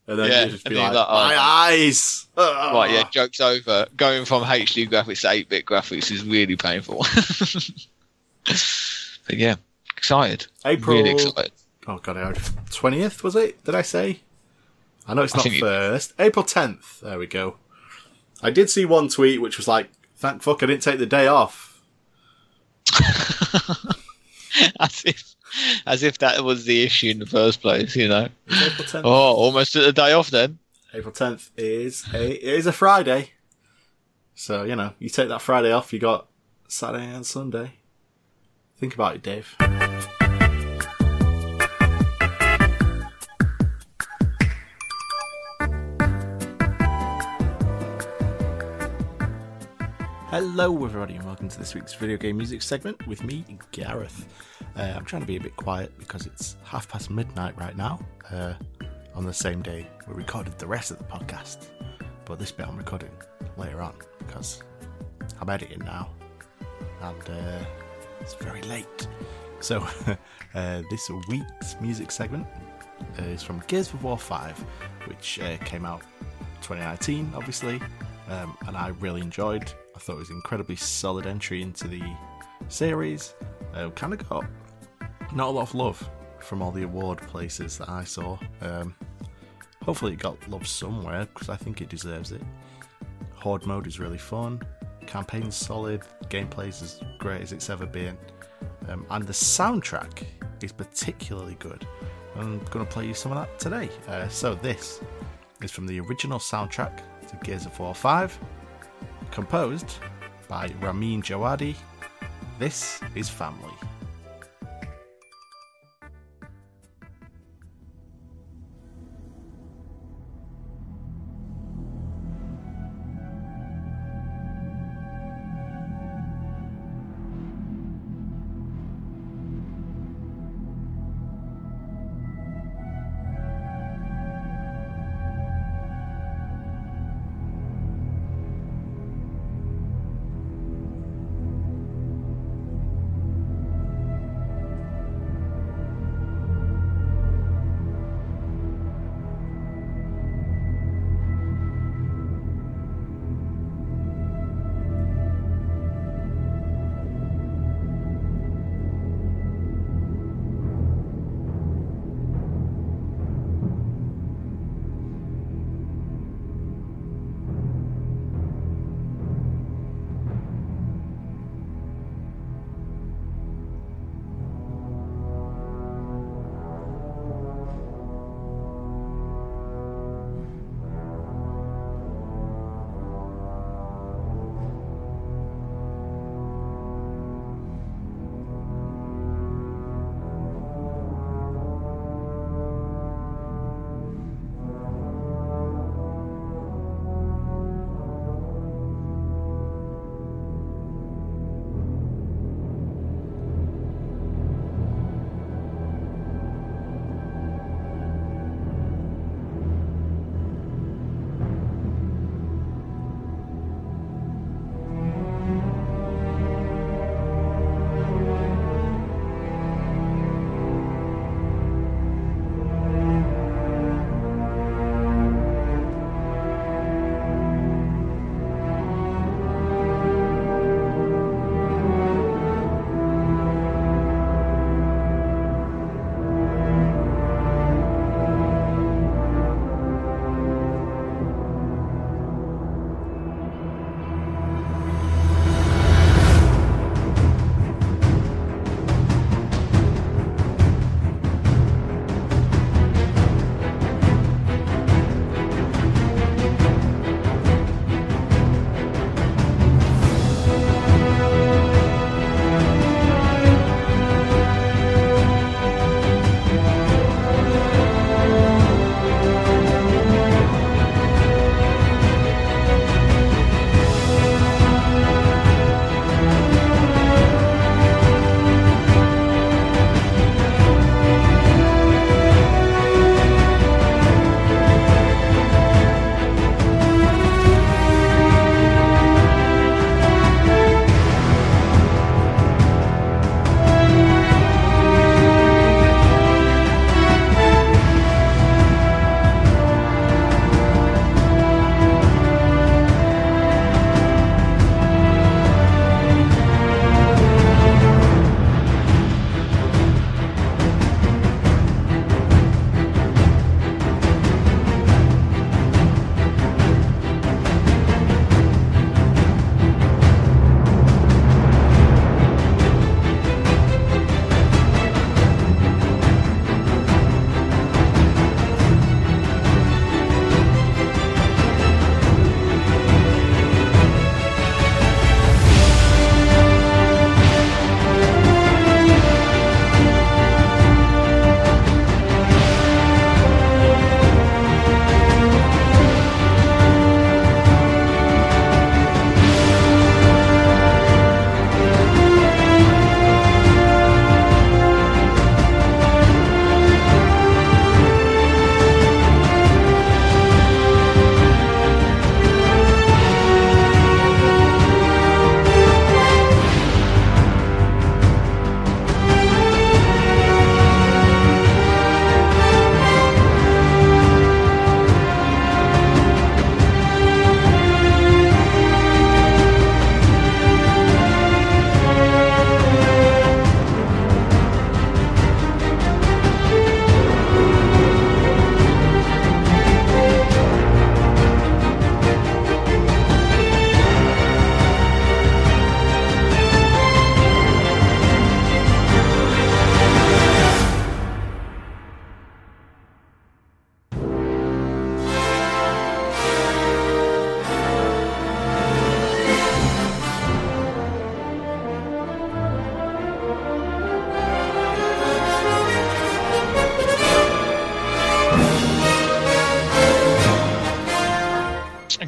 And then Yeah, you just be like, like, oh, my no." eyes! Right, yeah, Ah. joke's over. Going from HD graphics to 8 bit graphics is really painful. but yeah, excited. April. Really excited. Oh god, 20th was it? Did I say? I know it's not first. April 10th. There we go. I did see one tweet which was like, thank fuck I didn't take the day off. as if, as if that was the issue in the first place, you know. April 10th. Oh, almost a day off then. April 10th is a, it is a Friday. So, you know, you take that Friday off, you got Saturday and Sunday. Think about it, Dave. Hello, everybody, and welcome to this week's video game music segment with me, Gareth. Uh, I'm trying to be a bit quiet because it's half past midnight right now, uh, on the same day we recorded the rest of the podcast. But this bit I'm recording later on because I'm editing now, and uh, it's very late. So, uh, this week's music segment uh, is from Gears of War 5, which uh, came out 2019, obviously, um, and I really enjoyed. I thought it was an incredibly solid entry into the series. Uh, kind of got not a lot of love from all the award places that I saw. Um, hopefully, it got love somewhere because I think it deserves it. Horde mode is really fun. Campaign's solid. Gameplay's as great as it's ever been. Um, and the soundtrack is particularly good. I'm going to play you some of that today. Uh, so, this is from the original soundtrack to Gears of War 5, composed by Ramin Djawadi. This is Family.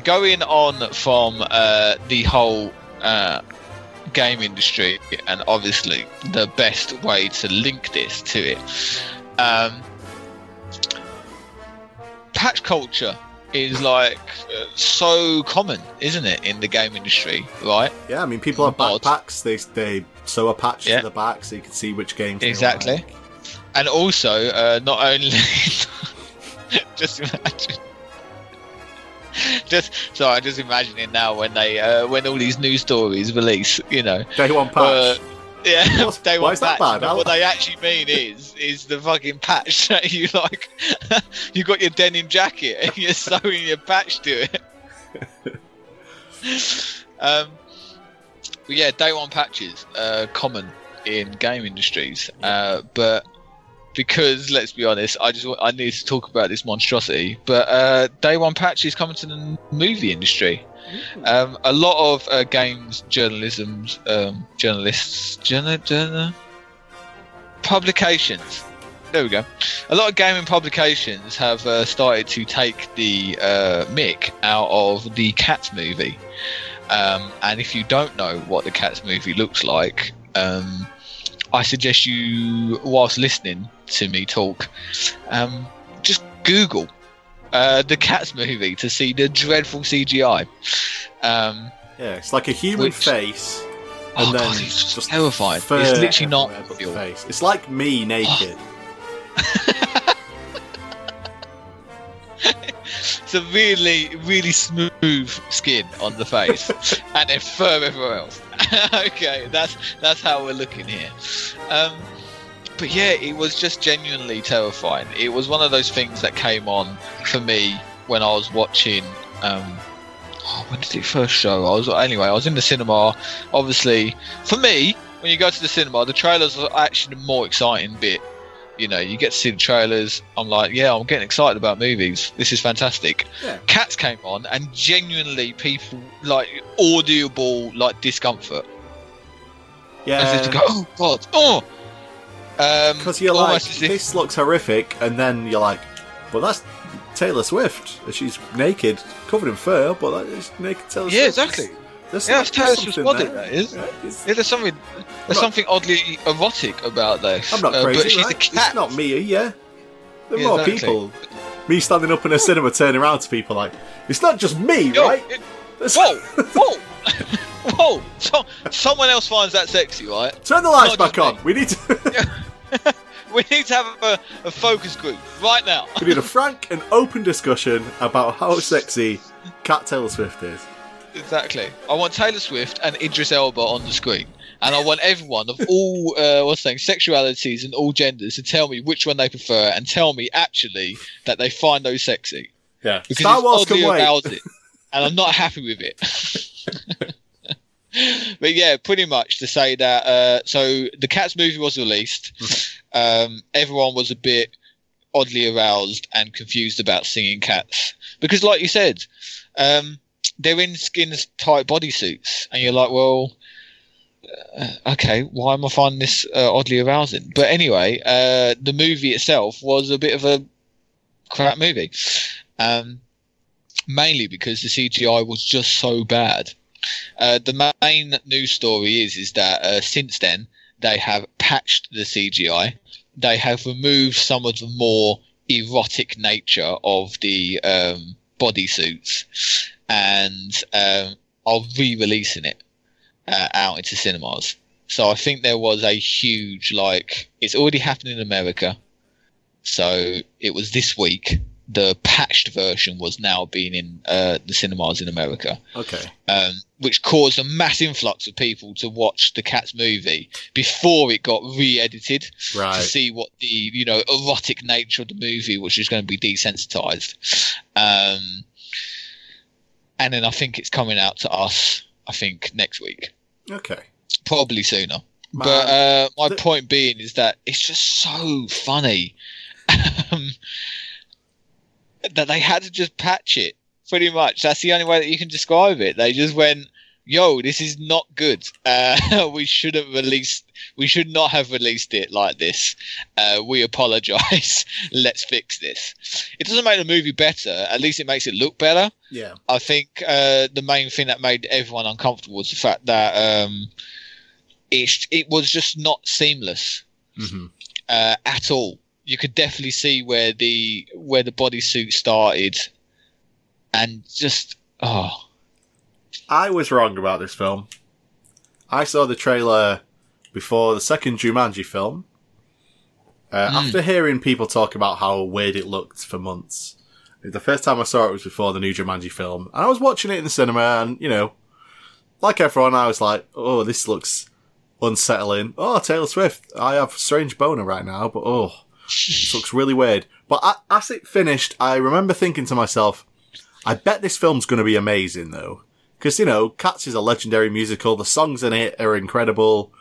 Going on from uh, the whole uh, game industry, and obviously the best way to link this to it. Um, patch culture is like uh, so common, isn't it, in the game industry, right? Yeah, I mean, people have backpacks. They they sew a patch Yeah. to the back so you can see which games. Exactly. like. And also, uh, not only just imagine. Just sorry, I'm just imagining now when they uh, when all these news stories release, you know, Day one patch. Uh, yeah, What's- they why want that patch, what they actually mean is is the fucking patch that you like. you got your denim jacket and you're sewing your patch to it. um, yeah, day one patches uh, common in game industries, uh, but because let's be honest, I just I need to talk about this monstrosity. But uh, day one patch is coming to the movie industry. Um, a lot of uh, games journalism's um, journalists, journal, journal, publications. There we go. A lot of gaming publications have uh, started to take the uh, mick out of the Cats movie. Um, and if you don't know what the Cats movie looks like, um, I suggest you, whilst listening to me talk, um, just Google uh, the Cats movie to see the dreadful CGI. Um, yeah, it's like a human Which- face. oh And then god, it's just terrified. It's literally not real. face. It's like me naked. It's a really, really smooth skin on the face, and then fur everywhere else. okay, that's that's how we're looking here. Um, but yeah, it was just genuinely terrifying. It was one of those things that came on for me when I was watching. Um, oh, when did it first show? I was anyway. I was in the cinema. Obviously, for me, when you go to the cinema, the trailers are actually the more exciting bit. You know, you get to see the trailers. I'm like, yeah, I'm getting excited about movies. This is fantastic. Yeah. Cats came on, and genuinely, people like audible like discomfort, as if to go, oh god, oh. Um, because you're like, if- this looks horrific, and then you're like, well, that's Taylor Swift. She's naked, covered in fur, but that is naked Taylor Yeah, Swift. exactly. There's, Yeah, that's Swift's something body, that is. Yeah, Yeah, there's something there's not- something oddly erotic about this. I'm not uh, crazy, but she's right? a cat. It's not me, yeah. There are Yeah, more exactly. people. Me standing up in a cinema, turning around to people like, it's not just me, Yo, right? it- whoa, whoa, whoa! So, someone else finds that sexy, right? Turn the lights back just on. We need to. We need to have a, a focus group right now. we need a frank and open discussion about how sexy Cat Taylor Swift is. Exactly. I want Taylor Swift and Idris Elba on the screen, and I want everyone of all uh, what's saying sexualities and all genders to tell me which one they prefer, and tell me actually that they find those sexy Yeah. because Star it's Wars can wait. arousing, and I'm not happy with it. but yeah, pretty much to say that. Uh, so the Cats movie was released. um, everyone was a bit oddly aroused and confused about singing cats because, like you said, um, they're in skins tight bodysuits, and you're like, well. uh, Okay, why am I finding this uh, oddly arousing? But anyway, uh, the movie itself was a bit of a crap movie, um, mainly because the CGI was just so bad. Uh, the main news story is is that uh, since then they have patched the CGI. They have removed some of the more erotic nature of the um, bodysuits, and um, are re-releasing it uh, out into cinemas. So I think there was a huge like it's already happened in America. So it was this week. The patched version was now being in uh, the cinemas in America Okay. um, which caused a mass influx of people to watch the Cats movie before it got re-edited to see what the you know erotic nature of the movie, which is going to be desensitized. Um, and then I think it's coming out to us. I think next week, Okay. probably sooner. Man, but uh, my the- point being is that it's just so funny um, that they had to just patch it. Pretty much, that's the only way that you can describe it. They just went, yo, this is not good. Uh, we shouldn't release. We should not have released it like this. Uh, we apologize. Let's fix this. It doesn't make the movie better. At least it makes it look better. Yeah. I think uh, the main thing that made everyone uncomfortable was the fact that um, it it was just not seamless hmm uh, at all. You could definitely see where the where the bodysuit started, and just oh I was wrong about this film. I saw the trailer before the second Jumanji film. Uh, Mm. After hearing people talk about how weird it looked for months, the first time I saw it was before the new Jumanji film, and I was watching it in the cinema, and you know, like everyone, I was like, "Oh, this looks unsettling." Oh, Taylor Swift, I have strange boner right now, but oh, this looks really weird. But as it finished, I remember thinking to myself, I bet this film's going to be amazing though. Because, you know, Cats is a legendary musical. The songs in it are incredible.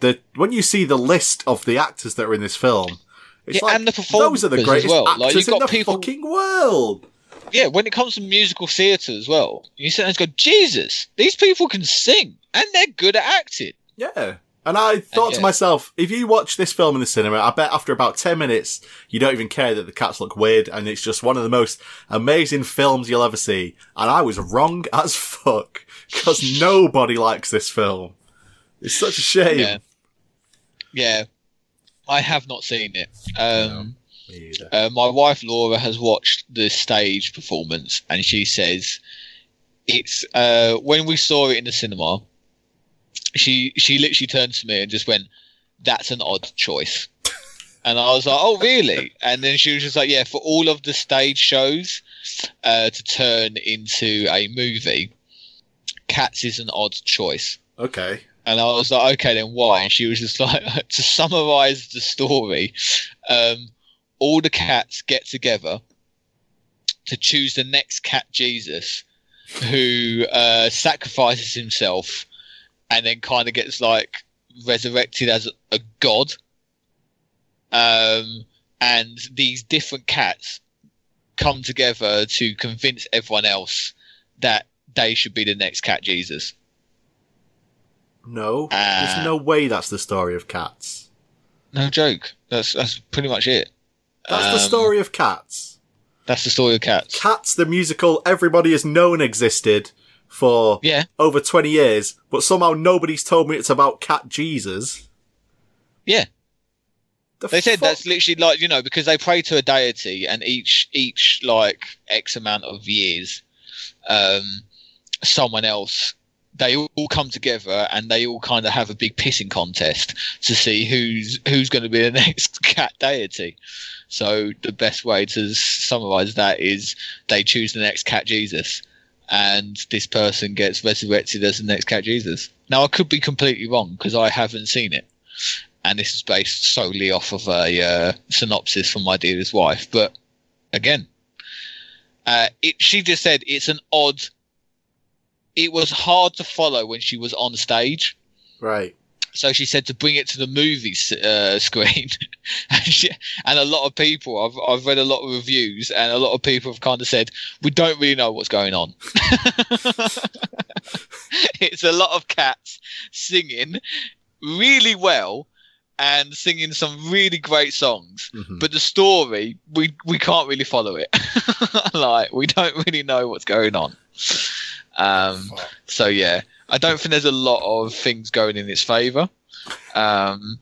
The, when you see the list of the actors that are in this film, it's Yeah, like, and the those are the performers greatest well. Like, actors you've got in the people- fucking world. yeah. When it comes to musical theatre as well, you and go, Jesus, these people can sing and they're good at acting. Yeah. And I thought to myself, if you watch this film in the cinema, I bet after about 10 minutes, you don't even care that the cats look weird and it's just one of the most amazing films you'll ever see. And I was wrong as fuck because nobody likes this film. It's such a shame. Yeah, yeah. I have not seen it. Um, either. uh, my wife Laura has watched the stage performance, and she says it's uh, when we saw it in the cinema. She she literally turned to me and just went, "That's an odd choice." And I was like, "Oh, really?" And then she was just like, "Yeah, for all of the stage shows uh, to turn into a movie, Cats is an odd choice." Okay. And I was like, okay, then why? And she was just like, to summarize the story, um, all the cats get together to choose the next cat Jesus who uh, sacrifices himself and then kind of gets like resurrected as a god. Um, and these different cats come together to convince everyone else that they should be the next cat Jesus. No. Ah. There's no way that's the story of cats. No joke. That's that's pretty much it. That's the Um, story of cats. That's the story of cats. Cats, the musical, everybody has known existed for Yeah, over 20 years, but somehow nobody's told me it's about Cat Jesus. yeah. The They said fuck? that's literally like you know because they pray to a deity, and each each like X amount of years, um, someone else. They all come together and they all kind of have a big pissing contest to see who's who's going to be the next cat deity. So the best way to summarize that is they choose the next cat Jesus, and this person gets resurrected as the next cat Jesus. Now I could be completely wrong because I haven't seen it, and this is based solely off of a uh, synopsis from my dearest wife. But again, uh, it, she just said it's an odd. It was hard to follow when she was on stage. Right. So she said to bring it to the movie uh, screen, and, she, and a lot of people I've I've read a lot of reviews, and a lot of people have kind of said we don't really know what's going on. it's a lot of cats singing really well and singing some really great songs, Mhm. but the story we we can't really follow it. like we don't really know what's going on. Um, so yeah, I don't think there's a lot of things going in its favour. Um,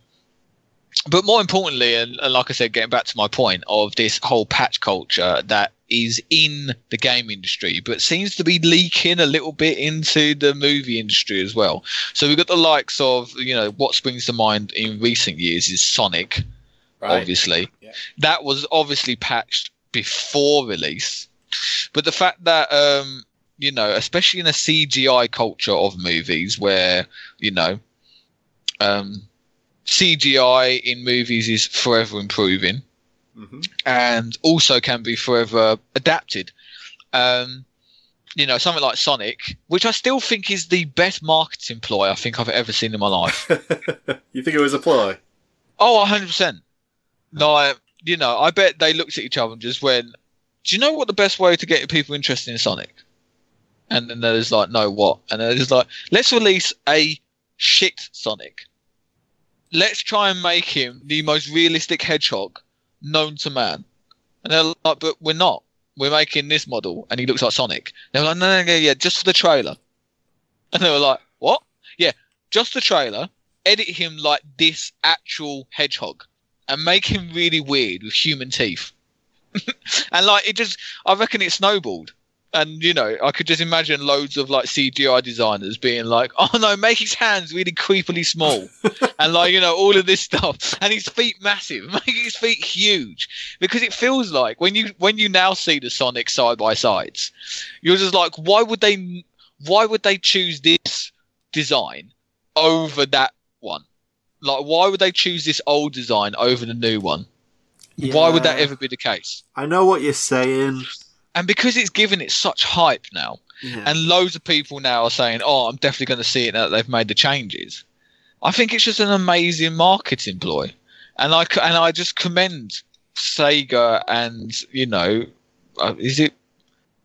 but more importantly, and, and like I said, getting back to my point of this whole patch culture that is in the game industry, but seems to be leaking a little bit into the movie industry as well. So we've got the likes of, you know, what springs to mind in recent years is Sonic, Right. obviously. Yeah. That was obviously patched before release. But the fact that, um, you know, especially in a CGI culture of movies where, you know, um, CGI in movies is forever improving Mhm. and also can be forever adapted. Um, you know, something like Sonic, which I still think is the best marketing ploy I think I've ever seen in my life. you think it was a ploy? Oh, 100%. Like, you know, I bet they looked at each other and just went, Do you know what the best way to get people interested in Sonic? And then there's like, no, what? And then there's like, let's release a shit Sonic. Let's try and make him the most realistic hedgehog known to man. And they're like, but we're not. We're making this model, and he looks like Sonic. They were like, no, no, no, yeah, just for the trailer. And they were like, what? Yeah, just the trailer. Edit him like this actual hedgehog, and make him really weird with human teeth. and like it just, I reckon it snowballed. And you know, I could just imagine loads of like CGI designers being like, "Oh no, make his hands really creepily small," and like you know all of this stuff, and his feet massive, make his feet huge, because it feels like when you when you now see the Sonic side by sides, you're just like, why would they, why would they choose this design over that one? Like, why would they choose this old design over the new one? Why would that ever be the case? I know what you're saying. And because it's given it such hype now, Yeah. and loads of people now are saying, "Oh, I'm definitely going to see it now that they've made the changes." I think it's just an amazing marketing ploy, and I and I just commend Sega and you know, uh, is it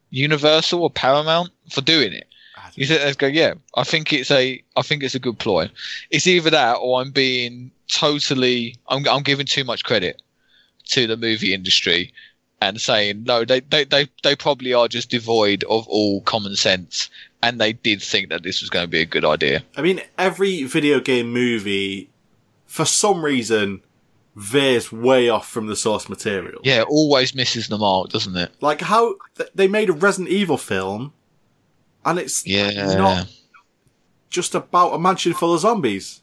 Universal or Paramount for doing it? You sit there go, yeah, I think it's a, I think it's a good ploy. It's either that or I'm being totally, I'm, I'm giving too much credit to the movie industry and saying no, they, they, they, they probably are just devoid of all common sense, and they did think that this was going to be a good idea. I mean, every video game movie, for some reason, veers way off from the source material. Yeah, it always misses the mark, doesn't it? Like how th- they made a Resident Evil film, and it's Yeah. not just about a mansion full of zombies.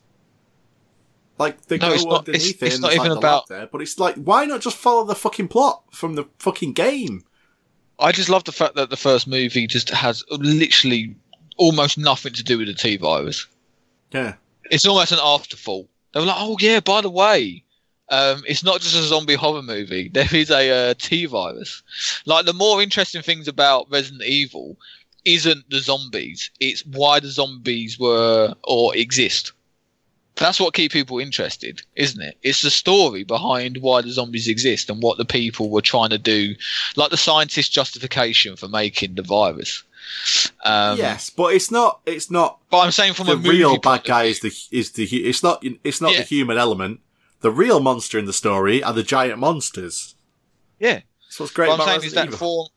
Like they No, go it's not- underneath it's- it, it's not there's, like, even about- there, but it's like, why not just follow the fucking plot from the fucking game? I just love the fact that the first movie just has literally almost nothing to do with the T virus. Yeah, it's almost an afterthought. They were like, "Oh yeah, by the way, um, it's not just a zombie horror movie. There is a uh, T virus." Like the more interesting things about Resident Evil isn't the zombies; it's why the zombies were or exist. That's what keep people interested, isn't it? It's the story behind why the zombies exist and what the people were trying to do, like the scientist justification for making the virus. Um, yes, but it's not. It's not but I'm saying from the a movie real bad guy is the is the it's not it's not Yeah. the human element. The real monster in the story are the giant monsters. yeah. That's what's great What I'm saying is that Evil.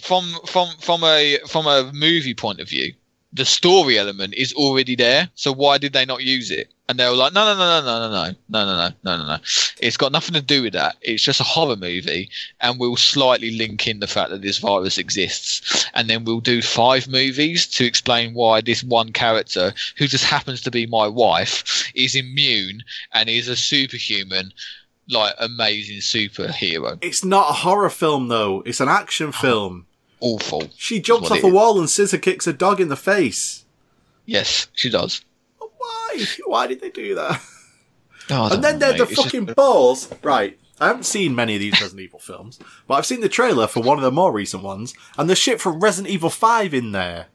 from from from a from a movie point of view, the story element is already there. So why did they not use it? And they were like, no, no, no, no, no, no, no, no, no, no, no, no. It's got nothing to do with that. It's just a horror movie, and we'll slightly link in the fact that this virus exists, and then we'll do five movies to explain why this one character, who just happens to be my wife, is immune and is a superhuman, like amazing superhero. It's not a horror film though. It's an action film. Awful. She jumps off a is. wall and scissor kicks a dog in the face. Yes, she does. Why? Why did they do that? Oh, And then know, they're mate. the It's just- fucking balls. Right. I haven't seen many of these Resident Evil films, but I've seen the trailer for one of the more recent ones, and there's shit from Resident Evil 5 in there.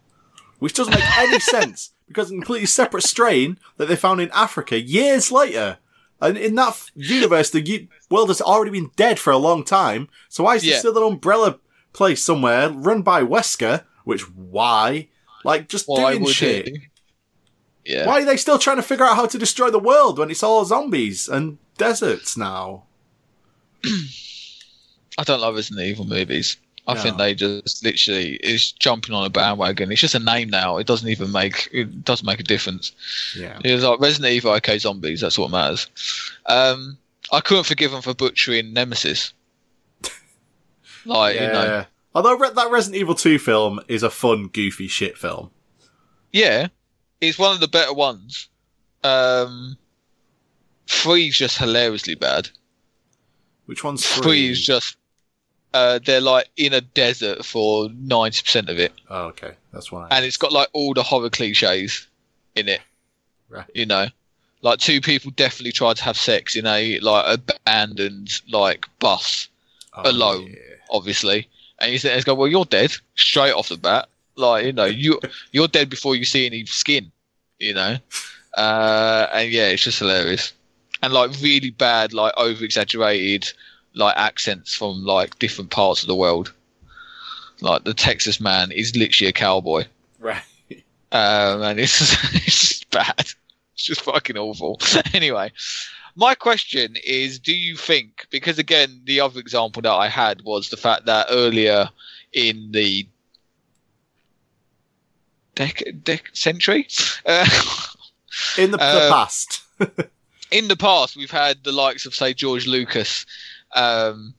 Which doesn't make any sense, because it's a completely separate strain that they found in Africa years later. And in that universe, the world has already been dead for a long time, so why is there Yeah. still an umbrella place somewhere run by Wesker? Which, why? Like, just Why doing shit. Yeah. Why are they still trying to figure out how to destroy the world when it's all zombies and deserts now? I don't love Resident Evil movies. I No. think they just literally is jumping on a bandwagon. It's just a name now. It doesn't even make it doesn't make a difference. Yeah. It's like Resident Evil, okay, zombies. That's what matters. Um, I couldn't forgive them for butchering Nemesis. Like you know, Although Re- that Resident Evil 2 film is a fun, goofy shit film. yeah, it's one of the better ones. Um, three's just hilariously bad. Which one's Three three? is just uh, they're like in a desert for ninety percent of it. Oh, okay. That's why. And it's got like all the horror cliches in it. Right. You know, like two people definitely tried to have sex in a like abandoned like bus, oh, alone. yeah. Obviously, and you sit there "Well, you're dead straight off the bat." Like you know, you you're dead before you see any skin. You know, uh, and yeah, it's just hilarious, and like really bad, like over exaggerated, like accents from like different parts of the world. Like the Texas man is literally a cowboy. Right. Um, and it's, it's just bad. It's just fucking awful. anyway, my question is do you think, because again, the other example that I had was the fact that earlier in the dec- dec- century, uh, In the, the Uh, past. in the past, we've had the likes of, say, George Lucas, um,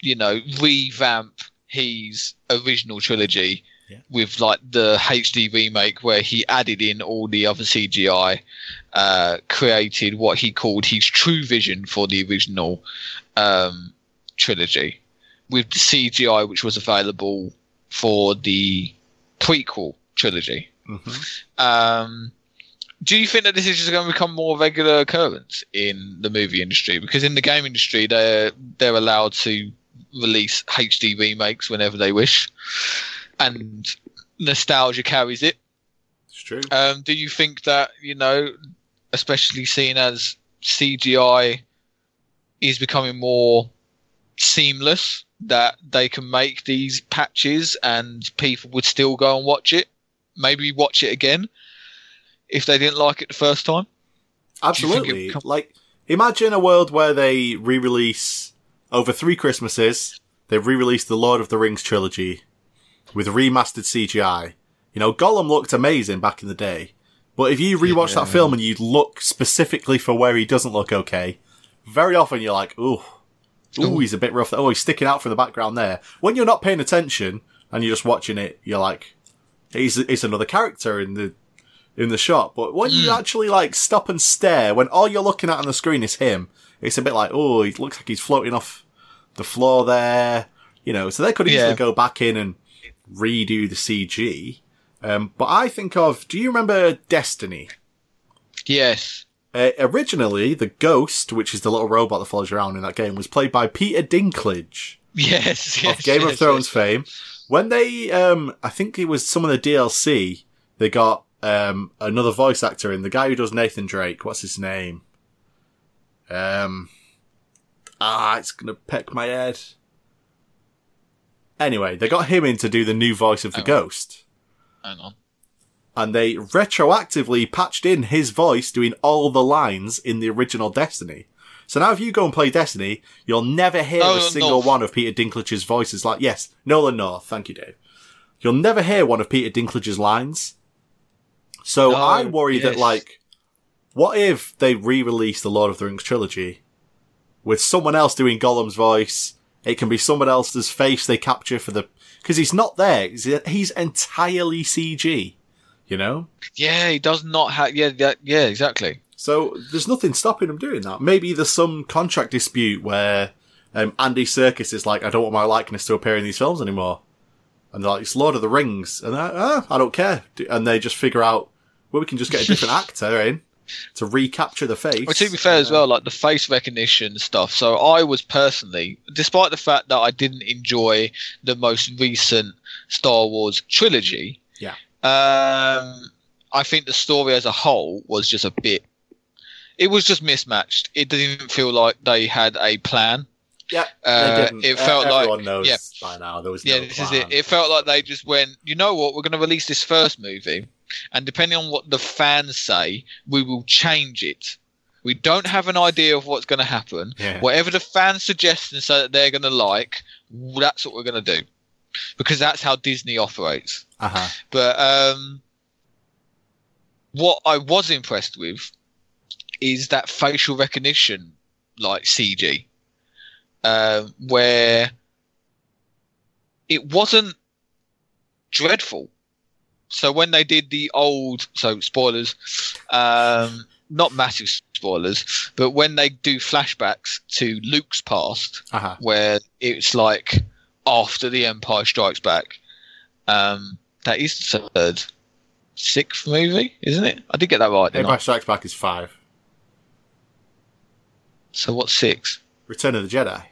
you know, revamp his original trilogy Yeah. with like the HD remake where he added in all the other CGI, uh, created what he called his true vision for the original um, trilogy, with the CGI which was available for the prequel trilogy. Mhm. Um, do you think that this is just going to become more regular occurrence in the movie industry? Because in the game industry, they're they're allowed to release HD remakes whenever they wish, and nostalgia carries it. It's true. Um, do you think that you know, especially seeing as CGI is becoming more seamless, that they can make these patches and people would still go and watch it, maybe watch it again if they didn't like it the first time? Absolutely. it com- like, imagine a world where they re-release over three Christmases. They've re-released the Lord of the Rings trilogy with remastered CGI. You know, Gollum looked amazing back in the day, but if you rewatch that film and you look specifically for where he doesn't look okay, very often you're like, ooh, ooh, he's a bit rough. Oh, he's sticking out from the background there. When you're not paying attention and you're just watching it, you're like, he's he's another character in the in the shot. But when you Mm. actually like stop and stare, when all you're looking at on the screen is him, it's a bit like, oh, he looks like he's floating off the floor there. You know, so they could easily Yeah. go back in and redo the CG. Um, but I think of, do you remember Destiny? Yes. Uh, originally, the ghost, which is the little robot that follows you around in that game, was played by Peter Dinklage Yes. yes of Game yes, of Thrones yes. fame. When they, um, I think it was some of the DLC, they got um, another voice actor in the guy who does Nathan Drake. What's his name? Um, ah, it's gonna peck my head. Anyway, they got him in to do the new voice of the Oh. ghost, Hang on. and they retroactively patched in his voice doing all the lines in the original Destiny. So now if you go and play Destiny, you'll never hear a single North. one of Peter Dinklage's voices like, yes, Nolan North, thank you Dave. You'll never hear one of Peter Dinklage's lines. So No, I worry that like, what if they re-release the Lord of the Rings trilogy with someone else doing Gollum's voice? It can be someone else's face they capture for the, cause he's not there. He's, entirely CG, you know? Yeah, he does not have. Yeah, yeah, yeah, exactly. So there's nothing stopping them doing that. Maybe there's some contract dispute where um, Andy Serkis is like, I don't want my likeness to appear in these films anymore. And they're like, it's Lord of the Rings. And they're like, ah, I don't care. And they just figure out, well, we can just get a different actor in to recapture the face. Well, to be fair as well, like the face recognition stuff. So I was personally, despite the fact that I didn't enjoy the most recent Star Wars trilogy, Yeah. um, I think the story as a whole was just a bit. It was just mismatched. It didn't feel like they had a plan. Yeah, Uh, it felt Uh, like knows yeah. by now there was Yeah, no this is plan. it. It felt like they just went, you know what, we're going to release this first movie, and depending on what the fans say, we will change it. We don't have an idea of what's going to happen. Yeah. Whatever the fans suggest and say that they're going to like, that's what we're going to do. Because that's how Disney operates. Uh-huh. But um, what I was impressed with is that facial recognition, like CG, um, where it wasn't dreadful. So when they did the old, so spoilers, um, not massive spoilers, but when they do flashbacks to Luke's past, Uh-huh. where it's like after the Empire Strikes Back. Um, that is the third, sixth movie, isn't it? I did get that right. Didn't I? Empire Strikes Back is five. So what's six? Return of the Jedi.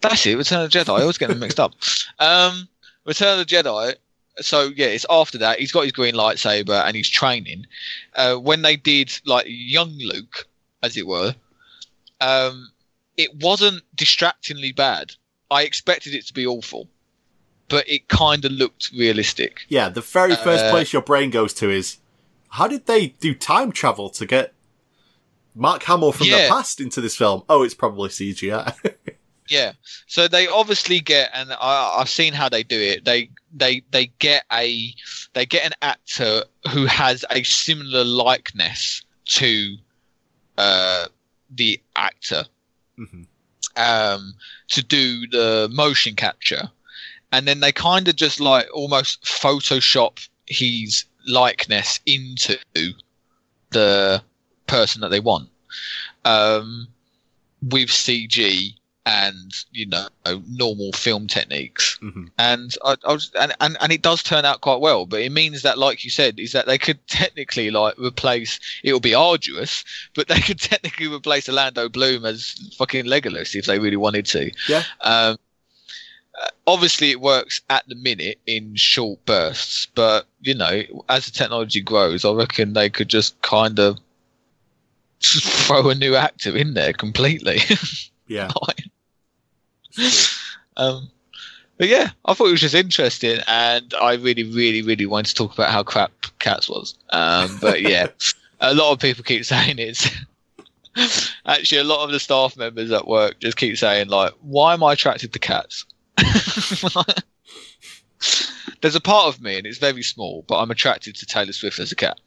That's it. Return of the Jedi. I always get them mixed up. Um, Return of the Jedi. So yeah, it's after that. He's got his green lightsaber and he's training. Uh, when they did like young Luke, as it were, um, it wasn't distractingly bad. I expected it to be awful, but it kind of looked realistic. Yeah, the very first Uh, place your brain goes to is how did they do time travel to get Mark Hamill from the past into this film? Oh, it's probably CGI. Yeah. So they obviously get, and I, I've seen how they do it. They they they get a they get an actor who has a similar likeness to uh, the actor Mhm. um, to do the motion capture, and then they kind of just like almost Photoshop his likeness into the person that they want um, with CG and you know normal film techniques Mhm. and I, I was, and, and and it does turn out quite well but it means that like you said is that they could technically like replace it'll be arduous but they could technically replace Orlando Bloom as fucking Legolas if they really wanted to Yeah. um obviously it works at the minute in short bursts but you know as the technology grows i reckon they could just kind of throw a new actor in there completely yeah. um, but yeah, I thought it was just interesting, and I really, really, really wanted to talk about how crap Cats was. Um, but yeah, a lot of people keep saying it's. Actually, a lot of the staff members at work just keep saying like, "Why am I attracted to cats?" There's a part of me, and it's very small, but I'm attracted to Taylor Swift as a cat,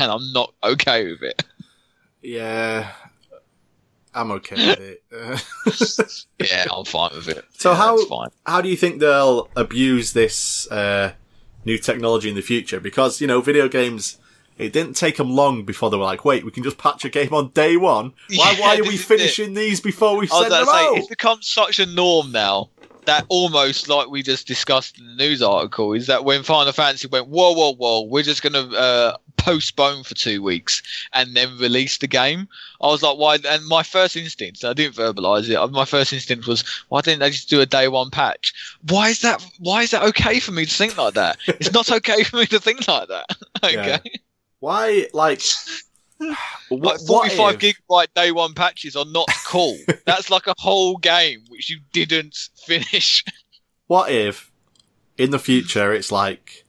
and I'm not okay with it. Yeah. I'm okay with it. Yeah, I'm fine with it. So Yeah, how- how do you think they'll abuse this uh, new technology in the future? Because you know, video games. It didn't take them long before they were like, "Wait, we can just patch a game on day one. Why? Yeah, why are we is it. finishing these before we send them say, out?" it's become such a norm now that almost like we just discussed in the news article is that when Final Fantasy went, whoa, whoa, whoa, we're just going to uh, postpone for two weeks and then release the game. I was like, why? And my first instinct, I didn't verbalize it. My first instinct was, why didn't they just do a day one patch? Why is that? Why is that okay for me to think like that? It's not okay for me to think like that. okay. Yeah. Why, like, Like what, 45 what gigabyte day one patches are not cool. That's like a whole game which you didn't finish. what if in the future it's like,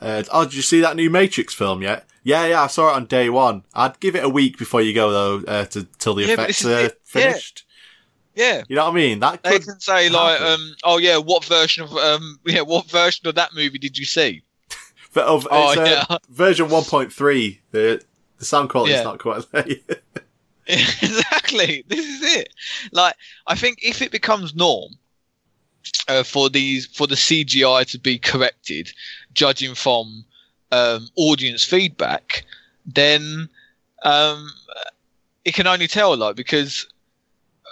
uh, oh, did you see that new Matrix film yet? Yeah, yeah, I saw it on day one. I'd give it a week before you go though, uh, to till the Yeah, effects are. Yeah. finished. Yeah. You know what I mean? That They could can say like, um, oh yeah, what version of um, yeah, what version of that movie did you see? But of, Oh, uh, yeah. version 1.3, the the sound quality is Yeah. not quite there. exactly. This is it. Like, I think if it becomes norm uh, for these for the CGI to be corrected, judging from um, audience feedback, then um, it can only tell. Like because.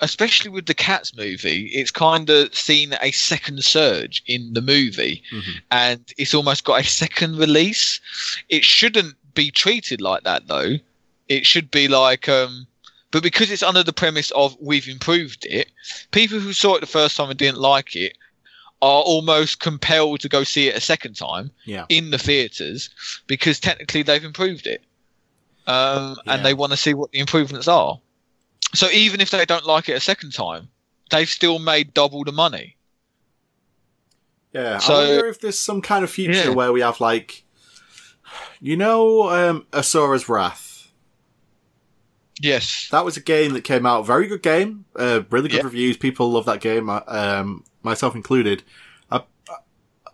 Especially with the Cats movie, it's kind of seen a second surge in the movie, Mhm. and it's almost got a second release. It shouldn't be treated like that, though. It should be like, um, but because it's under the premise of we've improved it, people who saw it the first time and didn't like it are almost compelled to go see it a second time Yeah. in the theaters because technically they've improved it, um, Yeah. and they want to see what the improvements are. So even if they don't like it a second time, they've still made double the money. Yeah, So- I wonder if there's some kind of future Yeah. where we have like, you know, um, Asura's Wrath. Yes. That was a game that came out, very good game, uh, really good Yeah. reviews. People love that game, uh, um, myself included. A,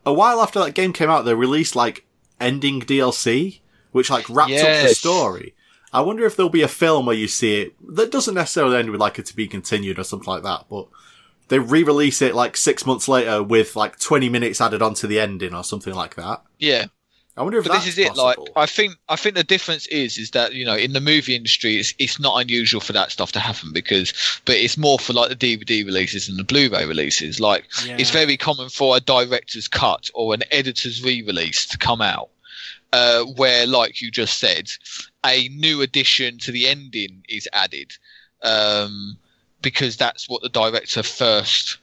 a while after that game came out, they released like ending DLC, which like wrapped up the story. I wonder if there'll be a film where you see it that doesn't necessarily end with like a to be continued or something like that, but they re-release it like six months later with like 20 minutes added onto the ending or something like that. Yeah. I wonder if but that's this is it. possible. Like, I think, I think the difference is, is that you know, in the movie industry, it's it's not unusual for that stuff to happen because, but it's more for like the DVD releases and the Blu-ray releases. Like, it's very common for a director's cut or an editor's re-release to come out, uh, where, like you just said, a new addition to the ending is added, um, because that's what the director first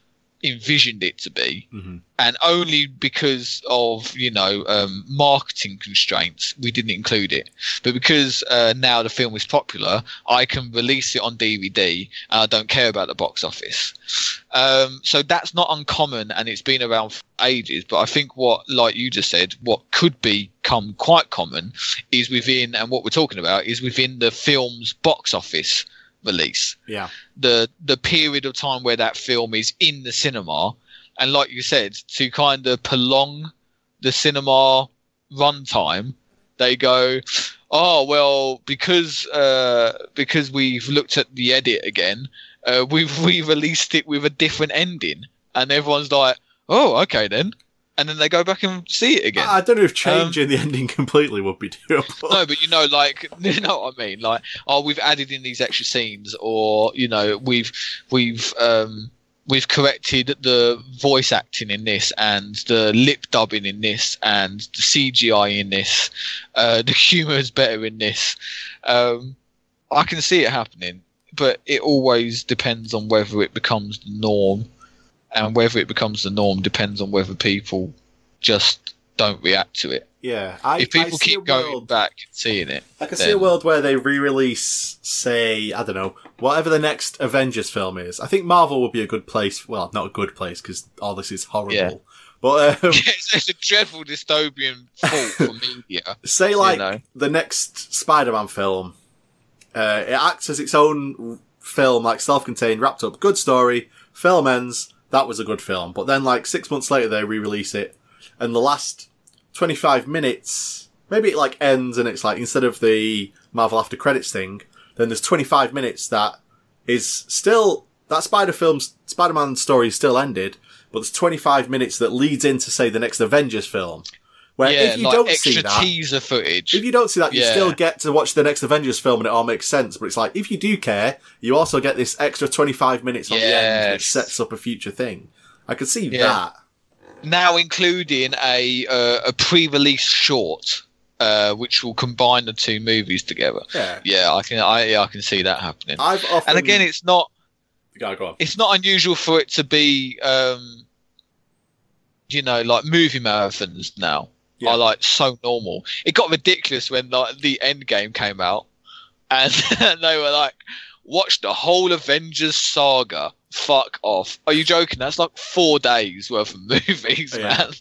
envisioned it to be, Mhm. and only because of you know um, marketing constraints we didn't include it. But because uh, now the film is popular, I can release it on DVD, and I don't care about the box office. Um, so that's not uncommon, and it's been around for ages. But I think what, like you just said, what could become quite common is within, and what we're talking about is within the film's box office release. Yeah. the the period of time where that film is in the cinema and like you said to kind of prolong the cinema runtime they go oh well because uh because we've looked at the edit again uh, we've re-released it with a different ending. And everyone's like oh okay then and then they go back and see it again I don't know if changing the ending completely would be doable. no, but you know, like you know what I mean. Like, oh, we've added in these extra scenes, or you know, we've we've um we've corrected the voice acting in this, and the lip dubbing in this, and the CGI in this. Uh, the humor is better in this. Um, I can see it happening, but it always depends on whether it becomes the norm, and whether it becomes the norm depends on whether people just don't react to it yeah. I, if people keep going world- back and seeing it, I can see a world where they re-release, say, I don't know, whatever the next Avengers film is. I think Marvel would be a good place. Well, not a good place because all this is horrible. Yeah. But um, it's, it's a dreadful dystopian fault for media. say like know. the next Spider-Man film, uh, it acts as its own film, like self-contained, wrapped up, good story. Film ends. That was a good film. But then, like six months later, they re-release it, and the last twenty-five minutes, maybe it like ends, and it's like instead of the Marvel after credits thing, then there's twenty-five minutes that is still that Spider film's Spider-Man story is still ended, but there's 25 minutes that leads into say the next Avengers film. Where yeah, if you like don't extra see that, teaser footage. if you don't see that, you Yeah. still get to watch the next Avengers film and it all makes sense. But it's like, if you do care, you also get this extra 25 minutes on the end which sets up a future thing. I can see Yeah. that. now including a uh, a pre-release short, uh, which will combine the two movies together. Yeah. Yeah, I can. I yeah, I can see that happening. I've often. and again, it's not go it's not unusual for it to be, um, you know, like movie marathons now Yeah. are like so normal. It got ridiculous when like the End Game came out, and they were like, "Watch the whole Avengers saga." Fuck off! Are you joking? That's like four days worth of movies, Yeah. man.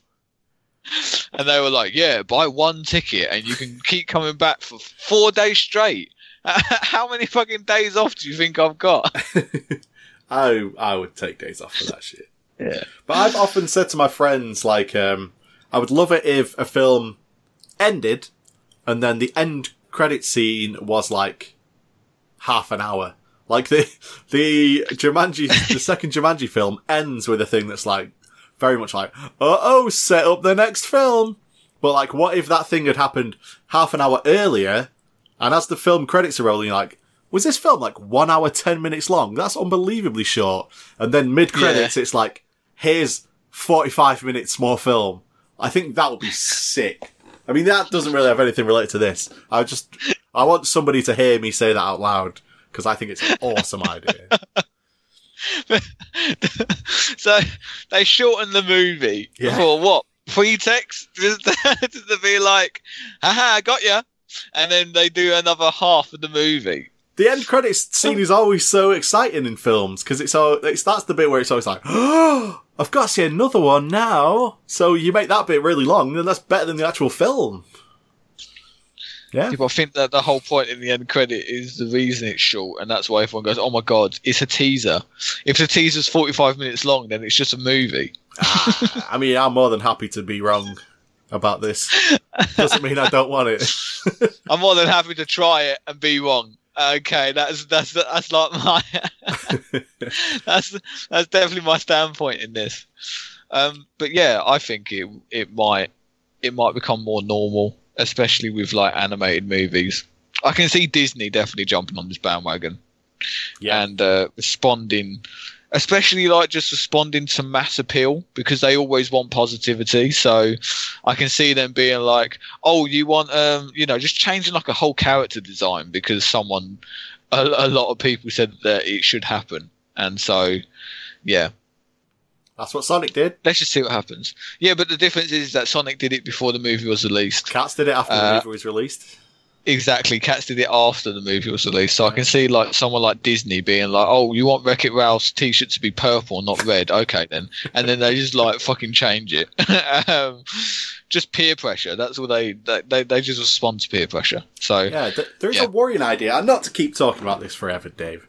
And they were like, "Yeah, buy one ticket and you can keep coming back for four days straight." How many fucking days off do you think I've got? I I would take days off for that shit. Yeah. But I've often said to my friends, like, um, I would love it if a film ended and then the end credit scene was like half an hour. Like the the Jumanji, the second Jumanji film ends with a thing that's like very much like, uh oh, set up the next film. But like, what if that thing had happened half an hour earlier? And as the film credits are rolling, like, was this film like one hour ten minutes long? That's unbelievably short. And then mid credits, it's like, here's forty five minutes more film. I think that would be sick. I mean, that doesn't really have anything related to this. I just, I want somebody to hear me say that out loud because I think it's an awesome idea. so they shortened the movie Yeah. for what pretext just to be like haha I got ya and then they do another half of the movie The end credits scene is always so exciting in films because it's all it's that's the bit where it's always like, oh, I've got to see another one now. So you make that bit really long, then that's better than the actual film. Yeah, people think that the whole point in the end credit is the reason it's short and that's why everyone goes oh my god it's a teaser if the teaser's 45 minutes long then it's just a movie Ah, I mean, I'm more than happy to be wrong about this. Doesn't mean I don't want it. I'm more than happy to try it and be wrong okay that's that's that's like my that's that's definitely my standpoint in this. Um, but yeah, I think it it might it might become more normal, especially with like animated movies. I can see Disney definitely jumping on this bandwagon Yeah, and uh, responding, especially like just responding to mass appeal because they always want positivity. So I can see them being like, "Oh, you want um, you know, just changing like a whole character design because someone, a, a lot of people said that it should happen." And so, yeah, That's what Sonic did. Let's just see what happens. Yeah, but the difference is that Sonic did it before the movie was released. Cats did it after the Uh, movie was released. Exactly. Cats did it after the movie was released. So I can see like someone like Disney being like, "Oh, you want Wreck It Ralph's t-shirt to be purple, not red? Okay, then." And then they just like fucking change it. um, just peer pressure. That's all they, they they just respond to peer pressure. So Yeah, th- there is Yeah. a worrying idea, and not to keep talking about this forever, Dave,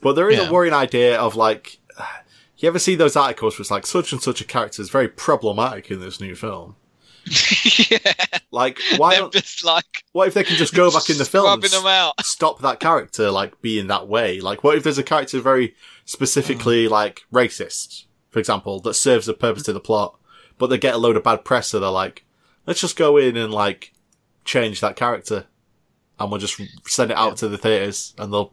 but there is Yeah. a worrying idea of like, you ever see those articles where it's like such and such a character is very problematic in this new film? yeah, Like, why they're don't? just like What if they can just go back in the film them out. stop that character like being that way? Like, what if there's a character very specifically like racist, for example, that serves a purpose to the plot, but they get a load of bad press, so they're like, let's just go in and like change that character, and we'll just send it out to the theaters, and they'll,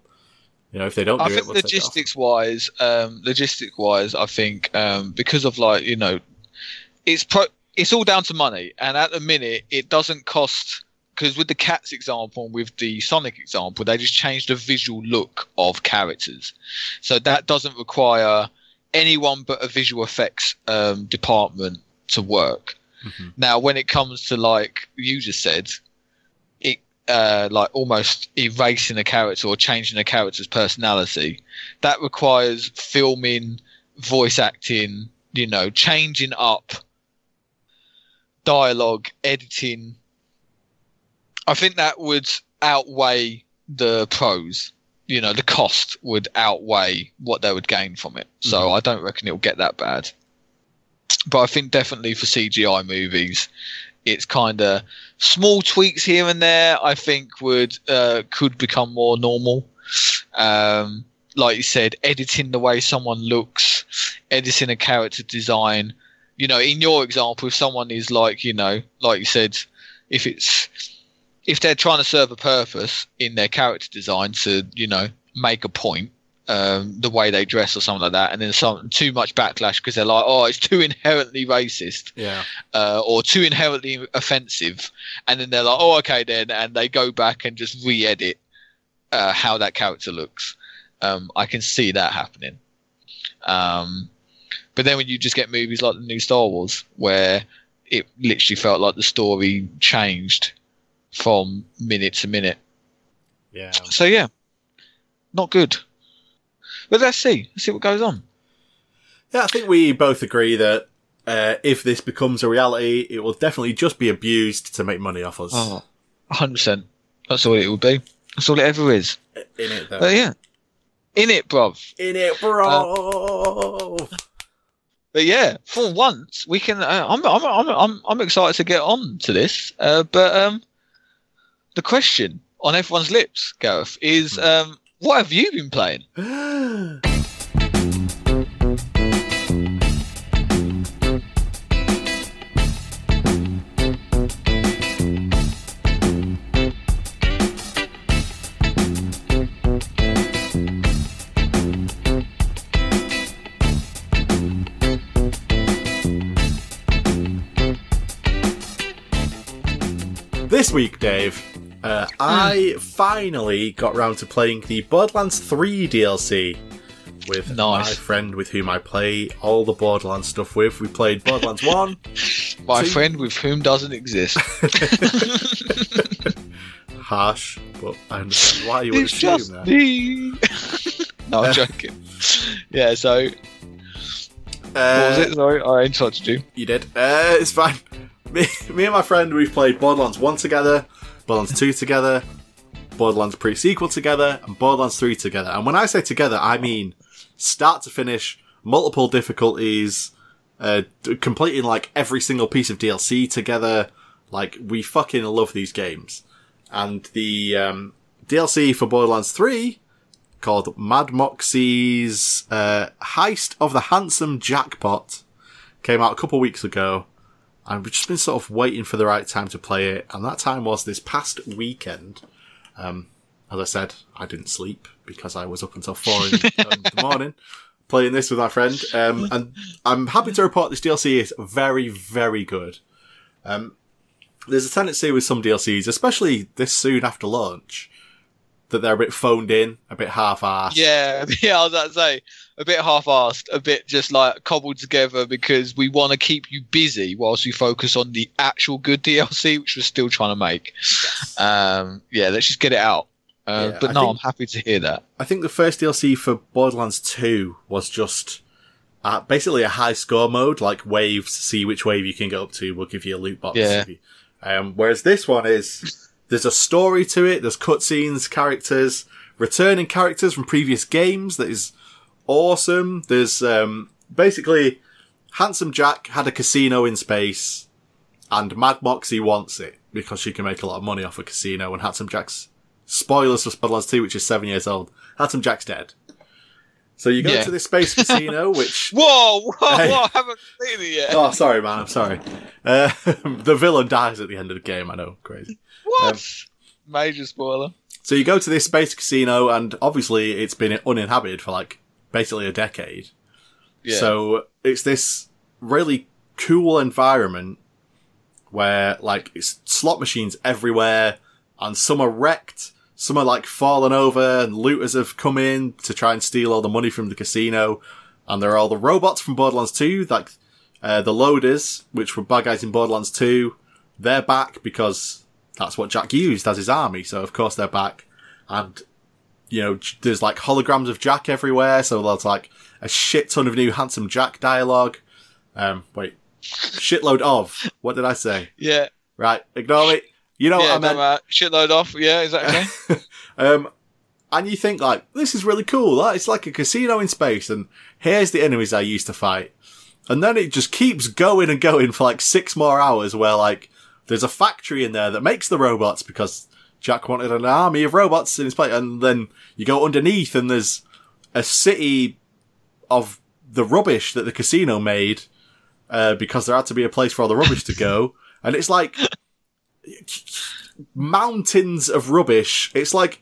you know, if they don't do I it, think it logistics wise, um, logistic wise, I think um, because of like you know, it's pro- it's all down to money, and at the minute it doesn't cost because with the cats example and with the Sonic example, they just changed the visual look of characters, so that doesn't require anyone but a visual effects um, department to work. Mhm. Now, when it comes to like you just said, it uh, like almost erasing a character or changing a character's personality, that requires filming, voice acting, you know, changing up dialogue, editing. I think that would outweigh the pros. You know, the cost would outweigh what they would gain from it. So Mhm. I don't reckon it'll get that bad. But I think definitely for CGI movies, it's kind of small tweaks here and there. I think would uh, could become more normal. Um, like you said, editing the way someone looks, editing a character design. You know, in your example, if someone is like, you know, like you said, if it's if they're trying to serve a purpose in their character design to, you know, make a point, um, the way they dress or something like that, and then some too much backlash because they're like, oh, it's too inherently racist Yeah, uh, or too inherently offensive, and then they're like, oh, okay, then, and they go back and just re-edit uh, how that character looks. Um, I can see that happening. Um, but then when you just get movies like the new Star Wars, where it literally felt like the story changed from minute to minute. yeah. So yeah, not good. But let's see. Let's see what goes on. Yeah, I think we both agree that uh, if this becomes a reality, it will definitely just be abused to make money off us. Oh, 100%. That's all it will be. That's all it ever is. In it, though. But yeah. In it, bruv. In it, bro. But yeah, for once we can. Uh, I'm, I'm, I'm, I'm, I'm excited to get on to this. Uh, but um, the question on everyone's lips, Gareth, is um, what have you been playing? This week, Dave, uh, I finally got round to playing the Borderlands 3 DLC with Nice. my friend with whom I play all the Borderlands stuff with. We played Borderlands 1. My See- friend with whom doesn't exist. Harsh, but I understand why you would it's assume just that. me. no, I'm joking. Yeah. So what Uh, was it? Sorry, I interrupted you. You did. Uh, it's fine. Me, me and my friend, we've played Borderlands 1 together, Borderlands 2 together, Borderlands pre-sequel together, and Borderlands 3 together. And when I say together, I mean start to finish, multiple difficulties, uh, completing like every single piece of DLC together. Like, we fucking love these games. And the, um, DLC for Borderlands 3, called Mad Moxxi's, uh, Heist of the Handsome Jackpot, came out a couple weeks ago. And we've just been sort of waiting for the right time to play it, and that time was this past weekend. Um, as I said, I didn't sleep because I was up until four in, in the morning playing this with my friend. Um, and I'm happy to report this DLC is very, very good. Um, there's a tendency with some DLCs, especially this soon after launch, that they're a bit phoned in, a bit half-assed. Yeah, yeah, I was about to say a bit half-assed, a bit just like cobbled together because we want to keep you busy whilst we focus on the actual good DLC, which we're still trying to make. Um, yeah, let's just get it out. Uh, Yeah, but no, think- I'm happy to hear that. I think the first DLC for Borderlands 2 was just uh, basically a high score mode, like waves, see which wave you can get up to, will give you a loot box. Yeah. Um, whereas this one is, there's a story to it, there's cutscenes, characters, returning characters from previous games that is awesome. There's, um, basically, Handsome Jack had a casino in space, and Mad Moxxi wants it because she can make a lot of money off a casino, and Handsome Jack's spoilers for Borderlands 2, which is seven years old. Handsome Jack's dead. So you go Yeah. to this space casino, which Whoa, whoa, Hey. whoa! I haven't seen it yet. oh, sorry, man, I'm sorry. Uh, the villain dies at the end of the game. I know, crazy. What? um, Major spoiler. So you go to this space casino, and obviously it's been uninhabited for like basically a decade. Yeah. So it's this really cool environment where like it's slot machines everywhere, and some are wrecked, some are like fallen over, and looters have come in to try and steal all the money from the casino. And there are all the robots from Borderlands 2, like uh, the loaders, which were bad guys in Borderlands 2. They're back because that's what Jack used as his army. So of course they're back. And, you know, there's like holograms of Jack everywhere. So there's like a shit ton of new handsome Jack dialogue. Um, wait, shitload of. What did I say? yeah, Right, ignore me. You know yeah, what I no, meant. uh, shitload off. Yeah, is that okay? Um, and you think like, this is really cool. Like, It's like a casino in space and here's the enemies I used to fight. And then it just keeps going and going for like six more hours where like, there's a factory in there that makes the robots because Jack wanted an army of robots in his place. And then you go underneath and there's a city of the rubbish that the casino made, uh, because there had to be a place for all the rubbish to go. And it's like, mountains of rubbish. It's like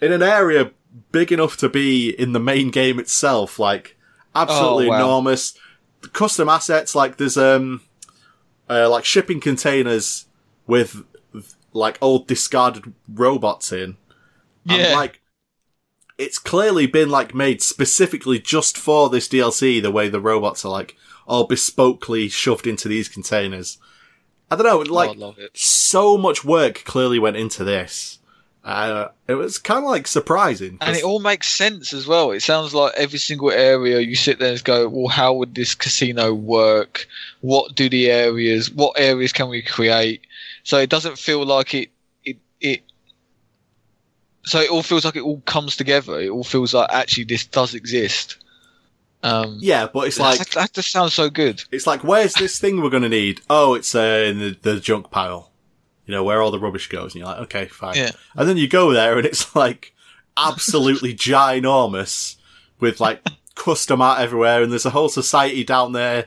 in an area big enough to be in the main game itself, like absolutely Oh, wow. enormous. Custom assets, like there's um, uh, like shipping containers with like old discarded robots in. And, Yeah. like it's clearly been like made specifically just for this DLC. The way the robots are like all bespokely shoved into these containers. I don't know, like oh, so much work clearly went into this. Uh, it was kind of like surprising. And it all makes sense as well. It sounds like every single area you sit there and go, well, how would this casino work? What do the areas, what areas can we create? So it doesn't feel like it, it, it, so it all feels like it all comes together. It all feels like actually this does exist. Um, yeah, but it's like that, that just sounds so good. it's like where's this thing we're gonna need? Oh, it's uh, in the, the junk pile. You know where all the rubbish goes, and you're like, okay, fine. Yeah. And then you go there, and it's like absolutely ginormous with like custom art everywhere, and there's a whole society down there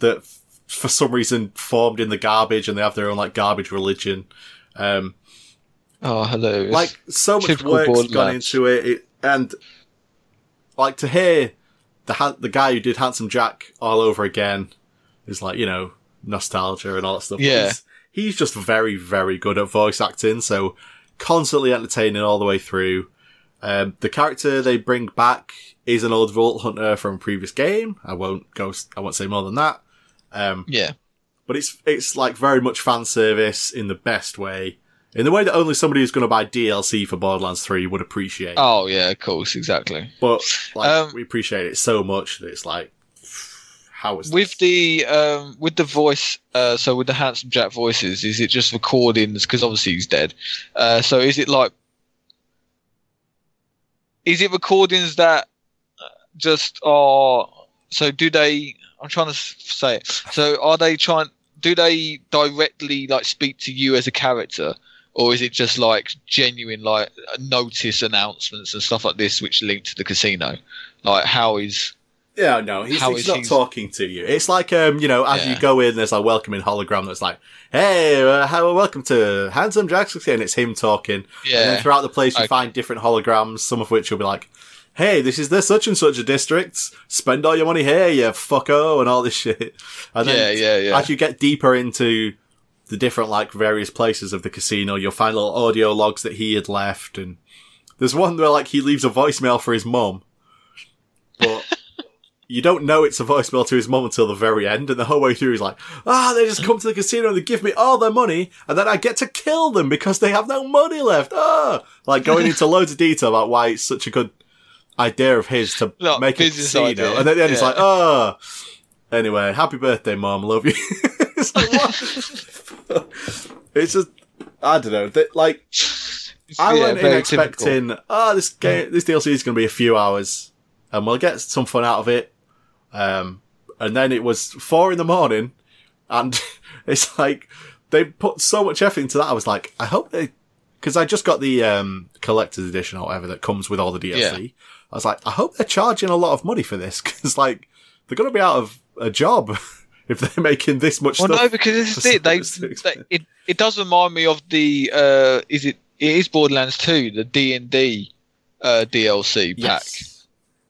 that f- for some reason formed in the garbage, and they have their own like garbage religion. Um, Oh, hello. like so much typical work's gone into it, it, and like to hear the ha- the guy who did Handsome Jack all over again is like you know nostalgia and all that stuff. Yeah. He's just very very good at voice acting, so constantly entertaining all the way through. Um, the character they bring back is an old Vault Hunter from a previous game. I won't go. I won't say more than that. Um, yeah. but it's it's like very much fan service in the best way, in the way that only somebody who's going to buy DLC for Borderlands Three would appreciate. Oh, yeah, of course, exactly. But like Um, we appreciate it so much that it's like, how is with this? the um with the voice uh so with the handsome jack voices is it just recordings? Because obviously he's dead. Uh so is it like is it recordings that just are so do they i'm trying to say it. So are they trying do they directly like speak to you as a character? Or is it just like genuine like notice announcements and stuff like this which link to the casino? Like how is Yeah, no, he's, he's not he's- talking to you. It's like, um, you know, as you go in, there's a welcoming hologram that's like, "Hey, uh, how, welcome to Handsome Jackpot," and it's him talking. And yeah then throughout the place, you Okay. find different holograms, some of which will be like, hey, this is the such and such a district. Spend all your money here, you fucko, and all this shit. And then yeah yeah yeah as you get deeper into the different, like, various places of the casino, you'll find little audio logs that he had left and, There's one where like he leaves a voicemail for his mum, but you don't know it's a voicemail to his mom until the very end, and the whole way through he's like, ah, they just come to the casino and they give me all their money, and then I get to kill them because they have no money left. Ah, like going into loads of detail about why it's such a good idea of his to Like, make a casino, idea, and then at the end it's yeah. like, oh. Anyway, happy birthday, mom. Love you. it's like what? it's just I don't know. That like I Yeah, went in very typical. expecting, oh, this game, this DLC is going to be a few hours, and we'll get some fun out of it. Um, and then it was four in the morning, and it's like they put so much effort into that. I was like, I hope they, because I just got the um, collector's edition or whatever that comes with all the DLC. I was like, I hope they're charging a lot of money for this because like they're going to be out of a job if they're making this much Well, no, because this is it. They, they it it does remind me of the uh, is it it is Borderlands 2, the D and D uh, DLC pack. yes.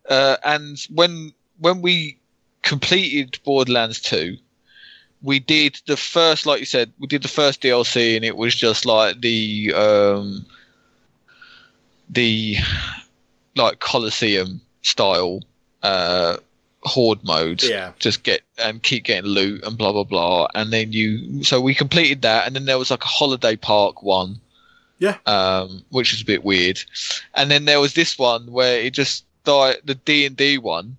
Uh, and when when we completed Borderlands 2, we did the first, like you said, we did the first DLC, and it was just like the um, the like Colosseum style uh, horde mode. Yeah. Just get and keep getting loot and blah blah blah, and then you. So we completed that, and then there was like a holiday park one. Yeah. Um, which was a bit weird, and then there was this one where it just like the D and D one,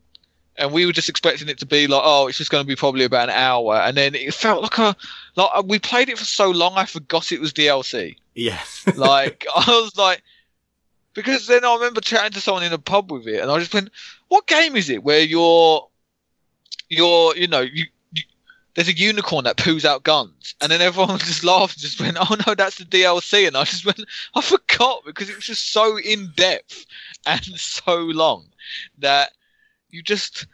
and we were just expecting it to be like, oh, it's just going to be probably about an hour, and then it felt like a like uh, we played it for so long, I forgot it was DLC. Yeah. Like I was like, because then I remember chatting to someone in a pub with it, and I just went, "What game is it where you're, you're, you know, you." you there's a unicorn that poos out guns, and then everyone just laughed and just went, "Oh no, that's the DLC." And I just went, "I forgot because it was just so in depth and so long that you just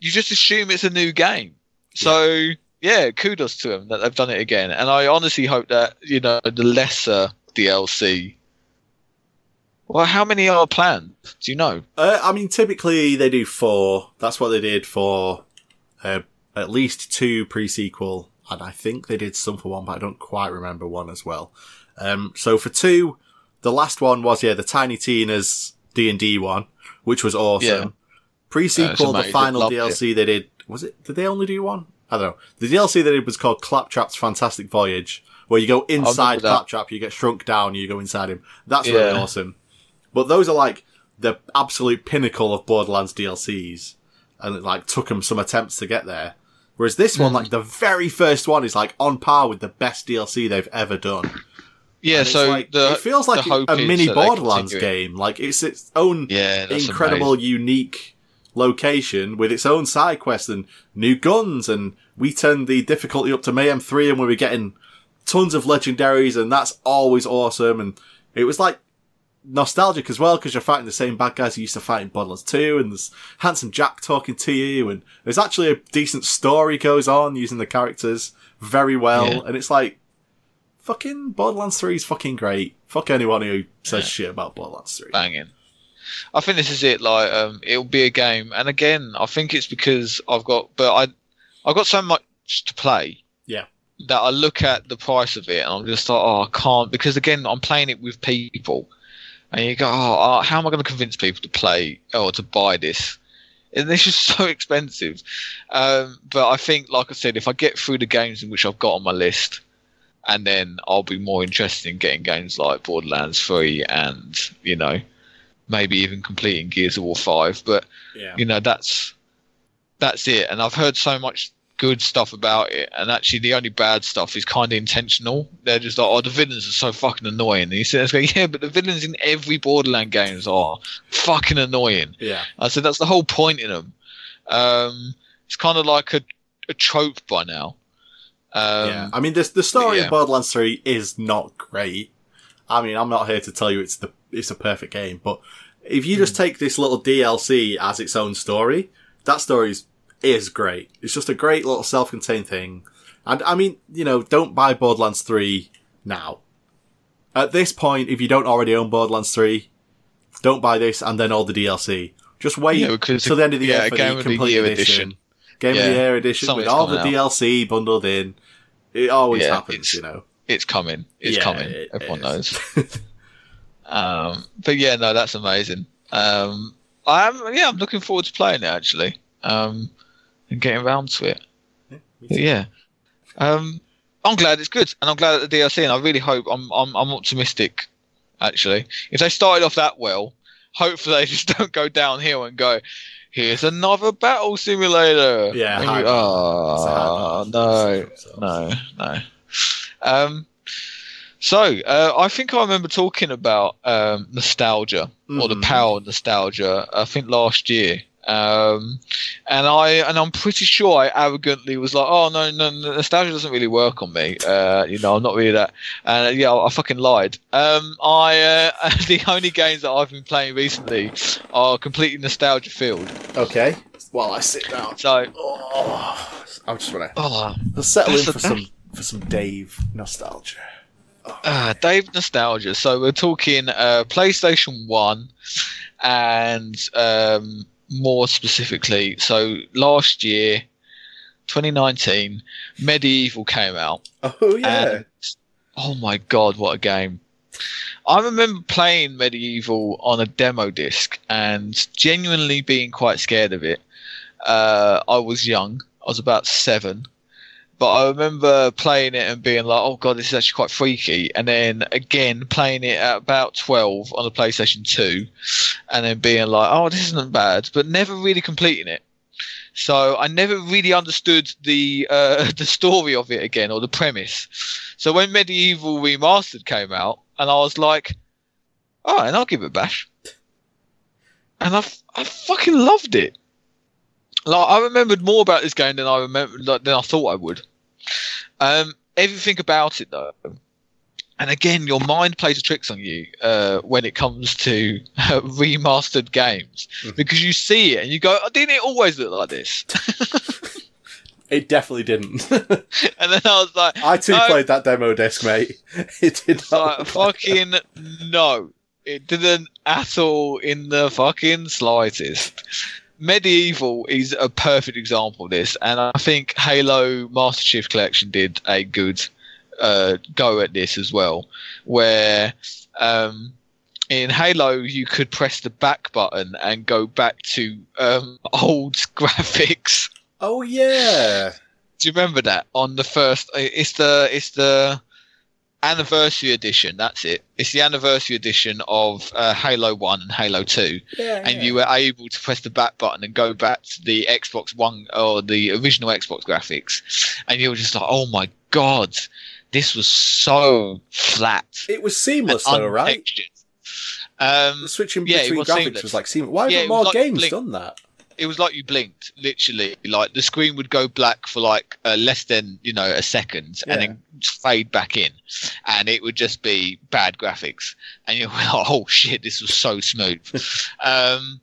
you just assume it's a new game." So yeah, kudos to them that they've done it again, and I honestly hope that you know the lesser DLC. Well, how many are planned? Do you know? Uh, I mean, typically they do four. That's what they did for uh, at least two pre-sequel, and I think they did some for one, but I don't quite remember one as well. Um, so for two, the last one was yeah the Tiny Tina's D and D one, which was awesome. Yeah. Pre-sequel, the final DLC they did was it? Did they only do one? I don't know. The DLC they did was called Claptrap's Fantastic Voyage, where you go inside. Claptrap, you get shrunk down, you go inside him. That's really awesome. But those are like the absolute pinnacle of Borderlands DLCs, and it like took them some attempts to get there. Whereas this Hmm. one, like the very first one, is like on par with the best DLC they've ever done. Yeah, so like, the it feels like a mini Borderlands game. Like it's its own Yeah, incredible, amazing. unique location with its own side quest and new guns. And we turned the difficulty up to Mayhem 3 and we were getting tons of legendaries and that's always awesome. And it was like nostalgic as well because you're fighting the same bad guys you used to fight in Borderlands 2 and there's Handsome Jack talking to you and there's actually a decent story goes on using the characters very well. Yeah. And it's like, fucking Borderlands 3 is fucking great. Fuck anyone who says shit about Borderlands 3. banging. I think this is it. Like, um, it'll be a game, and again, I think it's because I've got, but I, I've got so much to play. Yeah. That I look at the price of it, and I'm just like, oh, I can't, because again, I'm playing it with people, and you go, oh, uh, how am I going to convince people to play or to buy this? And this is so expensive. Um, but I think, like I said, if I get through the games in which I've got on my list, and then I'll be more interested in getting games like Borderlands 3 and, you know, maybe even completing Gears of War 5. But, Yeah. you know, that's that's it. And I've heard so much good stuff about it. And actually, the only bad stuff is kind of intentional. They're just like, oh, the villains are so fucking annoying. And you sit there yeah, but the villains in every Borderland games are fucking annoying. Yeah. I said that's the whole point in them. Um, it's kind of like a, a trope by now. Um, yeah. I mean, this, the story yeah. of Borderlands 3 is not great. I mean, I'm not here to tell you it's the, it's a perfect game, but if you Hmm. just take this little DLC as its own story, that story is, is great. It's just a great little self-contained thing. And I mean, you know, don't buy Borderlands 3 now. At this point, if you don't already own Borderlands 3, don't buy this and then all the DLC. Just wait Yeah, till the end of the yeah, year for Game the of the complete Year edition. edition. Game of the Year edition with all the out. DLC bundled in. It always Yeah, happens, you know. it's coming. It's Yeah, coming. it- Everyone it knows. Um, but yeah, no, that's amazing. Um, I'm yeah, I'm looking forward to playing it actually, um, and getting around to it. Yeah, yeah, um, I'm glad it's good, and I'm glad at the DLC, and I really hope I'm I'm, I'm optimistic. Actually, if they started off that well, hopefully they just don't go downhill and go. Here's another battle simulator. Yeah, you- on. It's a hard oh, no, no, no. Um, so uh, I think I remember talking about um, nostalgia or the Mhm. power of nostalgia. I think last year, um, and I and I'm pretty sure I arrogantly was like, "Oh no, no, no, nostalgia doesn't really work on me." Uh, you know, I'm not really that. And uh, yeah, I, I fucking lied. Um, I uh, the only games that I've been playing recently are completely nostalgia filled. Okay. While I sit down. So, Oh, I just want to oh, settle in for some for some Dave nostalgia. Uh, Dave nostalgia. So we're talking uh, PlayStation One, and um, more specifically, so last year, 2019, MediEvil came out. Oh yeah. And oh my god, what a game! I remember playing MediEvil on a demo disc and genuinely being quite scared of it. Uh, I was young. I was about seven. But I remember playing it and being like, oh god, this is actually quite freaky. And then again, playing it at about 12 on the PlayStation 2 and then being like, oh, this isn't bad, but never really completing it. So I never really understood the uh, the story of it again or the premise. So when MediEvil Remastered came out, and I was like, "Oh, and I'll give it a bash," and I, I fucking loved it. Like I remembered more about this game than I remember like, than I thought I would. Um, everything about it though, and again, your mind plays tricks on you uh, when it comes to uh, remastered games Mhm. because you see it and you go, oh, "Didn't it always look like this?" It definitely didn't. and then I was like, I too No. played that demo disc, mate. It did not. like, look like fucking no. It didn't at all in the fucking slightest. MediEvil is a perfect example of this, and I think Halo Master Chief Collection did a good uh, go at this as well, where um, in Halo you could press the back button and go back to um, old graphics. Oh yeah. Do you remember that on the first? It's the it's the anniversary edition. That's it. It's the anniversary edition of uh, Halo One and Halo Two, Yeah. and you were able to press the back button and go back to the Xbox One or the original Xbox graphics, and you were just like, "Oh my god, this was so flat." It was seamless though, right? Um, switching between was graphics seamless. was like seamless. Why Yeah, haven't more like games Blink. done that? It was like you blinked literally. Like the screen would go black for like uh, less than you know a second and then fade back in. And it would just be bad graphics. And you're like oh shit this was so smooth. Um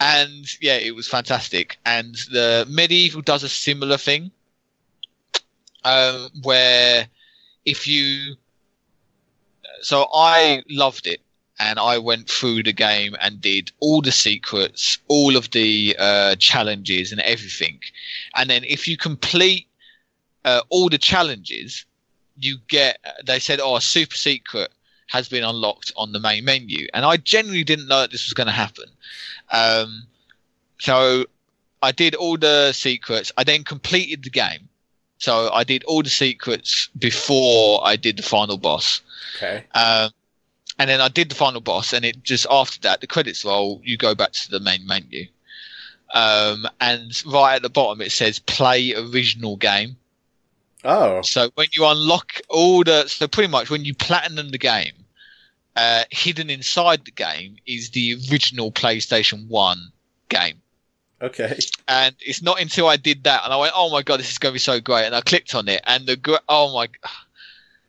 and yeah it was fantastic. And the MediEvil does a similar thing um where if you so i loved it and I went through the game and did all the secrets, all of the uh, challenges, and everything. And then if you complete uh, all the challenges, you get. They said, "Oh, a super secret has been unlocked on the main menu," and I genuinely didn't know that this was going to happen. Um, so I did all the secrets. I then completed the game. So I did all the secrets before I did the final boss. Okay. Um, and then I did the final boss, and it just after that, the credits roll, you go back to the main menu. Um, and right at the bottom, it says play original game. Oh. So when you unlock all the, so pretty much when you platinum the game, uh, hidden inside the game is the original PlayStation 1 game. Okay. And it's not until I did that and I went, oh my god, this is going to be so great. And I clicked on it, and the oh my,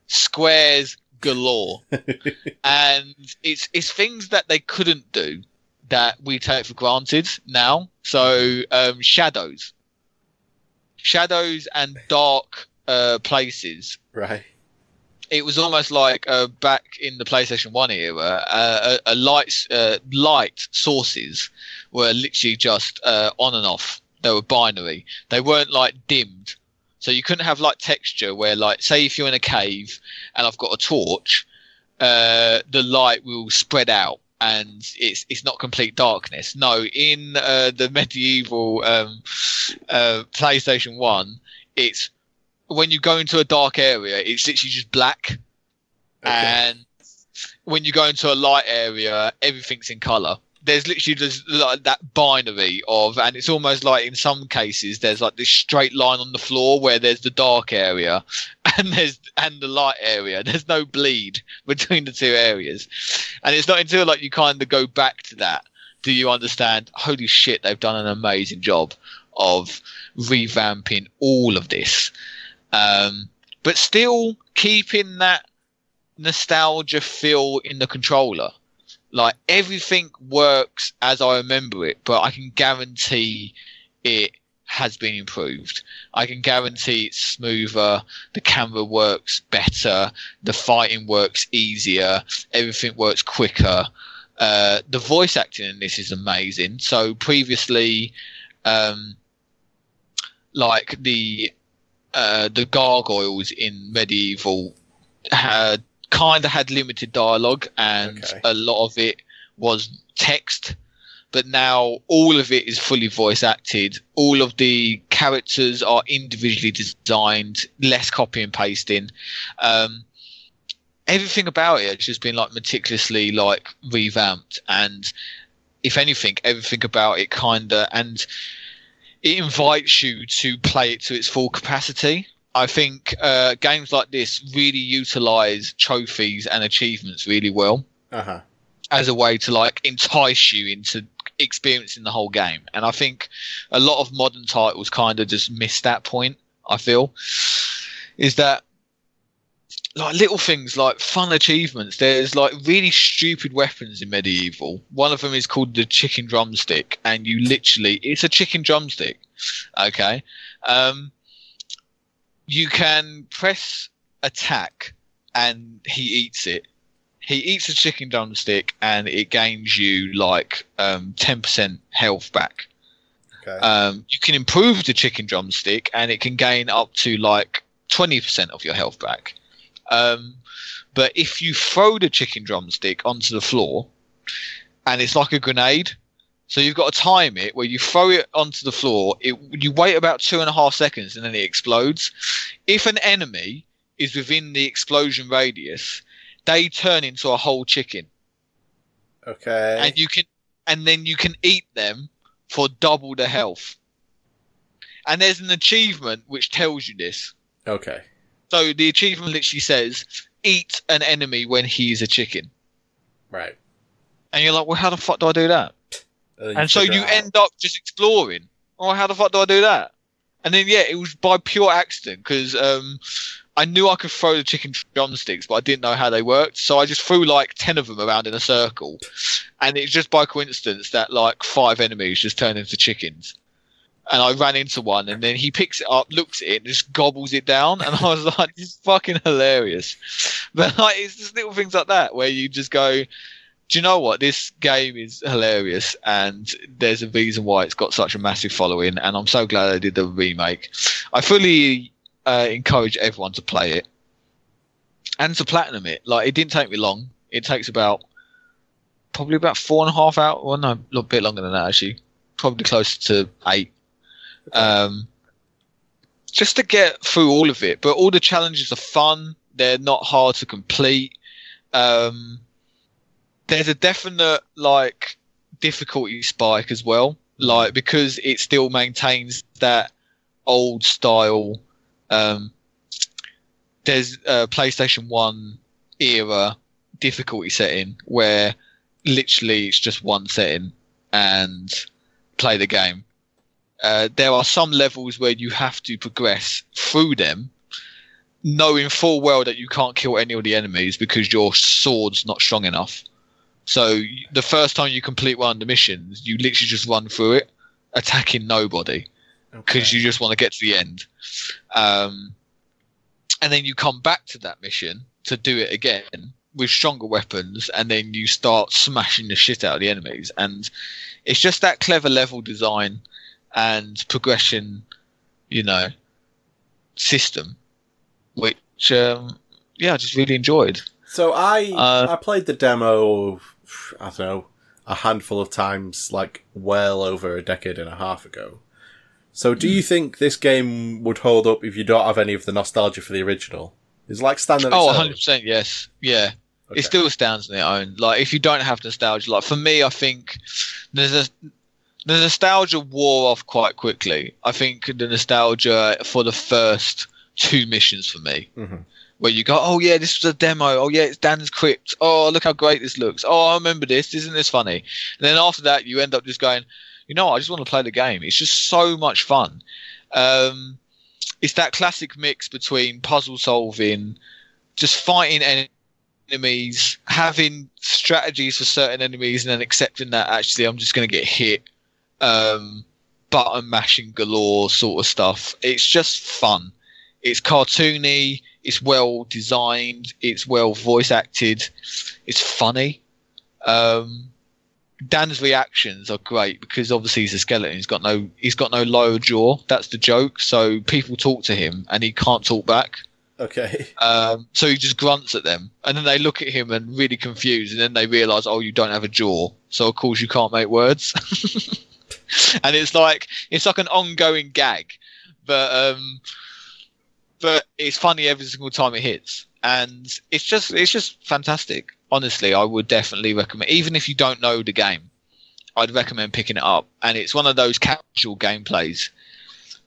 squares galore. and it's it's things that they couldn't do that we take for granted now. So um, shadows, shadows and dark uh, places. right. It was almost like uh, back in the PlayStation One era, uh, a, a light uh, light sources were literally just uh, on and off. They were binary. They weren't like dimmed. So you couldn't have like texture where like say if you're in a cave and I've got a torch, uh, the light will spread out and it's it's not complete darkness. No, in uh, the MediEvil um, uh, PlayStation One, it's when you go into a dark area, it's literally just black, Okay. and when you go into a light area, everything's in color. There's literally just like that binary of, and it's almost like in some cases there's like this straight line on the floor where there's the dark area, and there's and the light area. There's no bleed between the two areas, and it's not until like you kind of go back to that do you understand. Holy shit, they've done an amazing job of revamping all of this, um, but still keeping that nostalgia feel in the controller. Like everything works as I remember it, but I can guarantee it has been improved. I can guarantee it's smoother, the camera works better, the fighting works easier, everything works quicker. Uh, the voice acting in this is amazing. So previously, um, like the uh, the gargoyles in MediEvil had kind of had limited dialogue and Okay. a lot of it was text but now all of it is fully voice acted. All of the characters are individually designed less copy and pasting. Um, everything about it has just been like meticulously like revamped and if anything everything about it kind of and it invites you to play it to its full capacity I think uh, games like this really utilize trophies and achievements really well Uh huh. as a way to like entice you into experiencing the whole game. And I think a lot of modern titles kind of just miss that point. I feel is that like little things like fun achievements. There's like really stupid weapons in MediEvil. One of them is called the chicken drumstick, and you literally it's a chicken drumstick. Okay, um, you can press attack, and he eats it he eats a chicken drumstick and it gains you like um, 10% health back. Okay. Um, you can improve the chicken drumstick and it can gain up to like 20% of your health back. Um, but if you throw the chicken drumstick onto the floor and it's like a grenade, so you've got to time it where you throw it onto the floor, it, you wait about two and a half seconds and then it explodes. If an enemy is within the explosion radius, they turn into a whole chicken okay. and you can and then you can eat them for double the health and there's an achievement which tells you this okay. so the achievement literally says eat an enemy when he's a chicken Right. and you're like well how the fuck do i do that then and so you end up just exploring oh how the fuck do i do that and then yeah it was by pure accident because um I knew I could throw the chicken drumsticks, but I didn't know how they worked. So I just threw like 10 of them around in a circle. And it's just by coincidence that like five enemies just turned into chickens. And I ran into one, and then he picks it up, looks at it, and just gobbles it down. And I was like, this is fucking hilarious. But like, it's just little things like that where you just go, do you know what? This game is hilarious, and there's a reason why it's got such a massive following. And I'm so glad I did the remake. I fully uh, encourage everyone to play it and to platinum it. Like, it didn't take me long. It takes about probably about four and a half hours. Well, no, a little bit longer than that actually. Probably closer to eight. Um, just to get through all of it. But all the challenges are fun. They're not hard to complete. Um, there's a definite like difficulty spike as well, like because it still maintains that old style. Um, there's a PlayStation One era difficulty setting where literally it's just one setting and play the game. Uh, there are some levels where you have to progress through them, knowing full well that you can't kill any of the enemies because your sword's not strong enough. So the first time you complete one of the missions, you literally just run through it, attacking nobody because Okay. you just want to get to the end. Um, and then you come back to that mission to do it again with stronger weapons, and then you start smashing the shit out of the enemies. And it's just that clever level design and progression, you know, system, which um, yeah, I just really enjoyed. So I Uh, I played the demo. I don't know a handful of times, like well over a decade and a half ago. So, do Hmm. you think this game would hold up if you don't have any of the nostalgia for the original? Is it like standing. Oh, 100 percent yes. Yeah. Okay. It still stands on its own. Like if you don't have nostalgia, like for me, I think there's a the nostalgia wore off quite quickly. I think the nostalgia for the first two missions for me, Mhm. Where you go, oh yeah, this was a demo. Oh yeah, it's Dan's crypt. Oh look how great this looks. Oh I remember this. Isn't this funny? And then after that, you end up just going, you know? I just want to play the game. It's just so much fun. Um, it's that classic mix between puzzle solving, just fighting en- enemies, having strategies for certain enemies, and then accepting that actually I'm just going to get hit, um, button mashing galore sort of stuff. It's just fun. It's cartoony. It's well designed. It's well voice acted. It's funny. Um, Dan's reactions are great because obviously he's a skeleton. He's got no he's got no lower jaw. That's the joke. So people talk to him and he can't talk back. Okay. Um, so he just grunts at them, and then they look at him and really confused, and then they realise, oh, you don't have a jaw, so of course you can't make words. and it's like it's like an ongoing gag, but um, but it's funny every single time it hits, and it's just it's just fantastic. Honestly, I would definitely recommend, even if you don't know the game, I'd recommend picking it up. And it's one of those casual gameplays.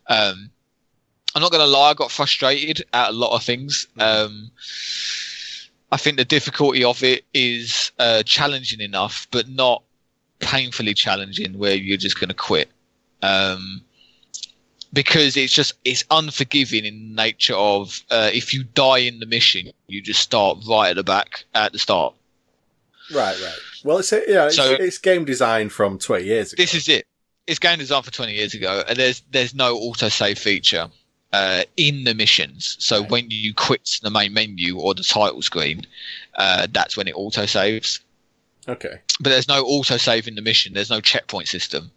Um, I'm not going to lie, I got frustrated at a lot of things. Um, I think the difficulty of it is uh, challenging enough, but not painfully challenging where you're just going to quit. Um, because it's just it's unforgiving in nature of uh, if you die in the mission, you just start right at the back at the start. Right, right. Well, it's yeah, it's, So- it's game design from twenty years ago. This is it. It's game designed for 20 years ago, and there's there's no autosave feature uh, in the missions. So Right. when you quit the main menu or the title screen, uh, that's when it autosaves. okay. But there's no autosave in the mission. There's no checkpoint system.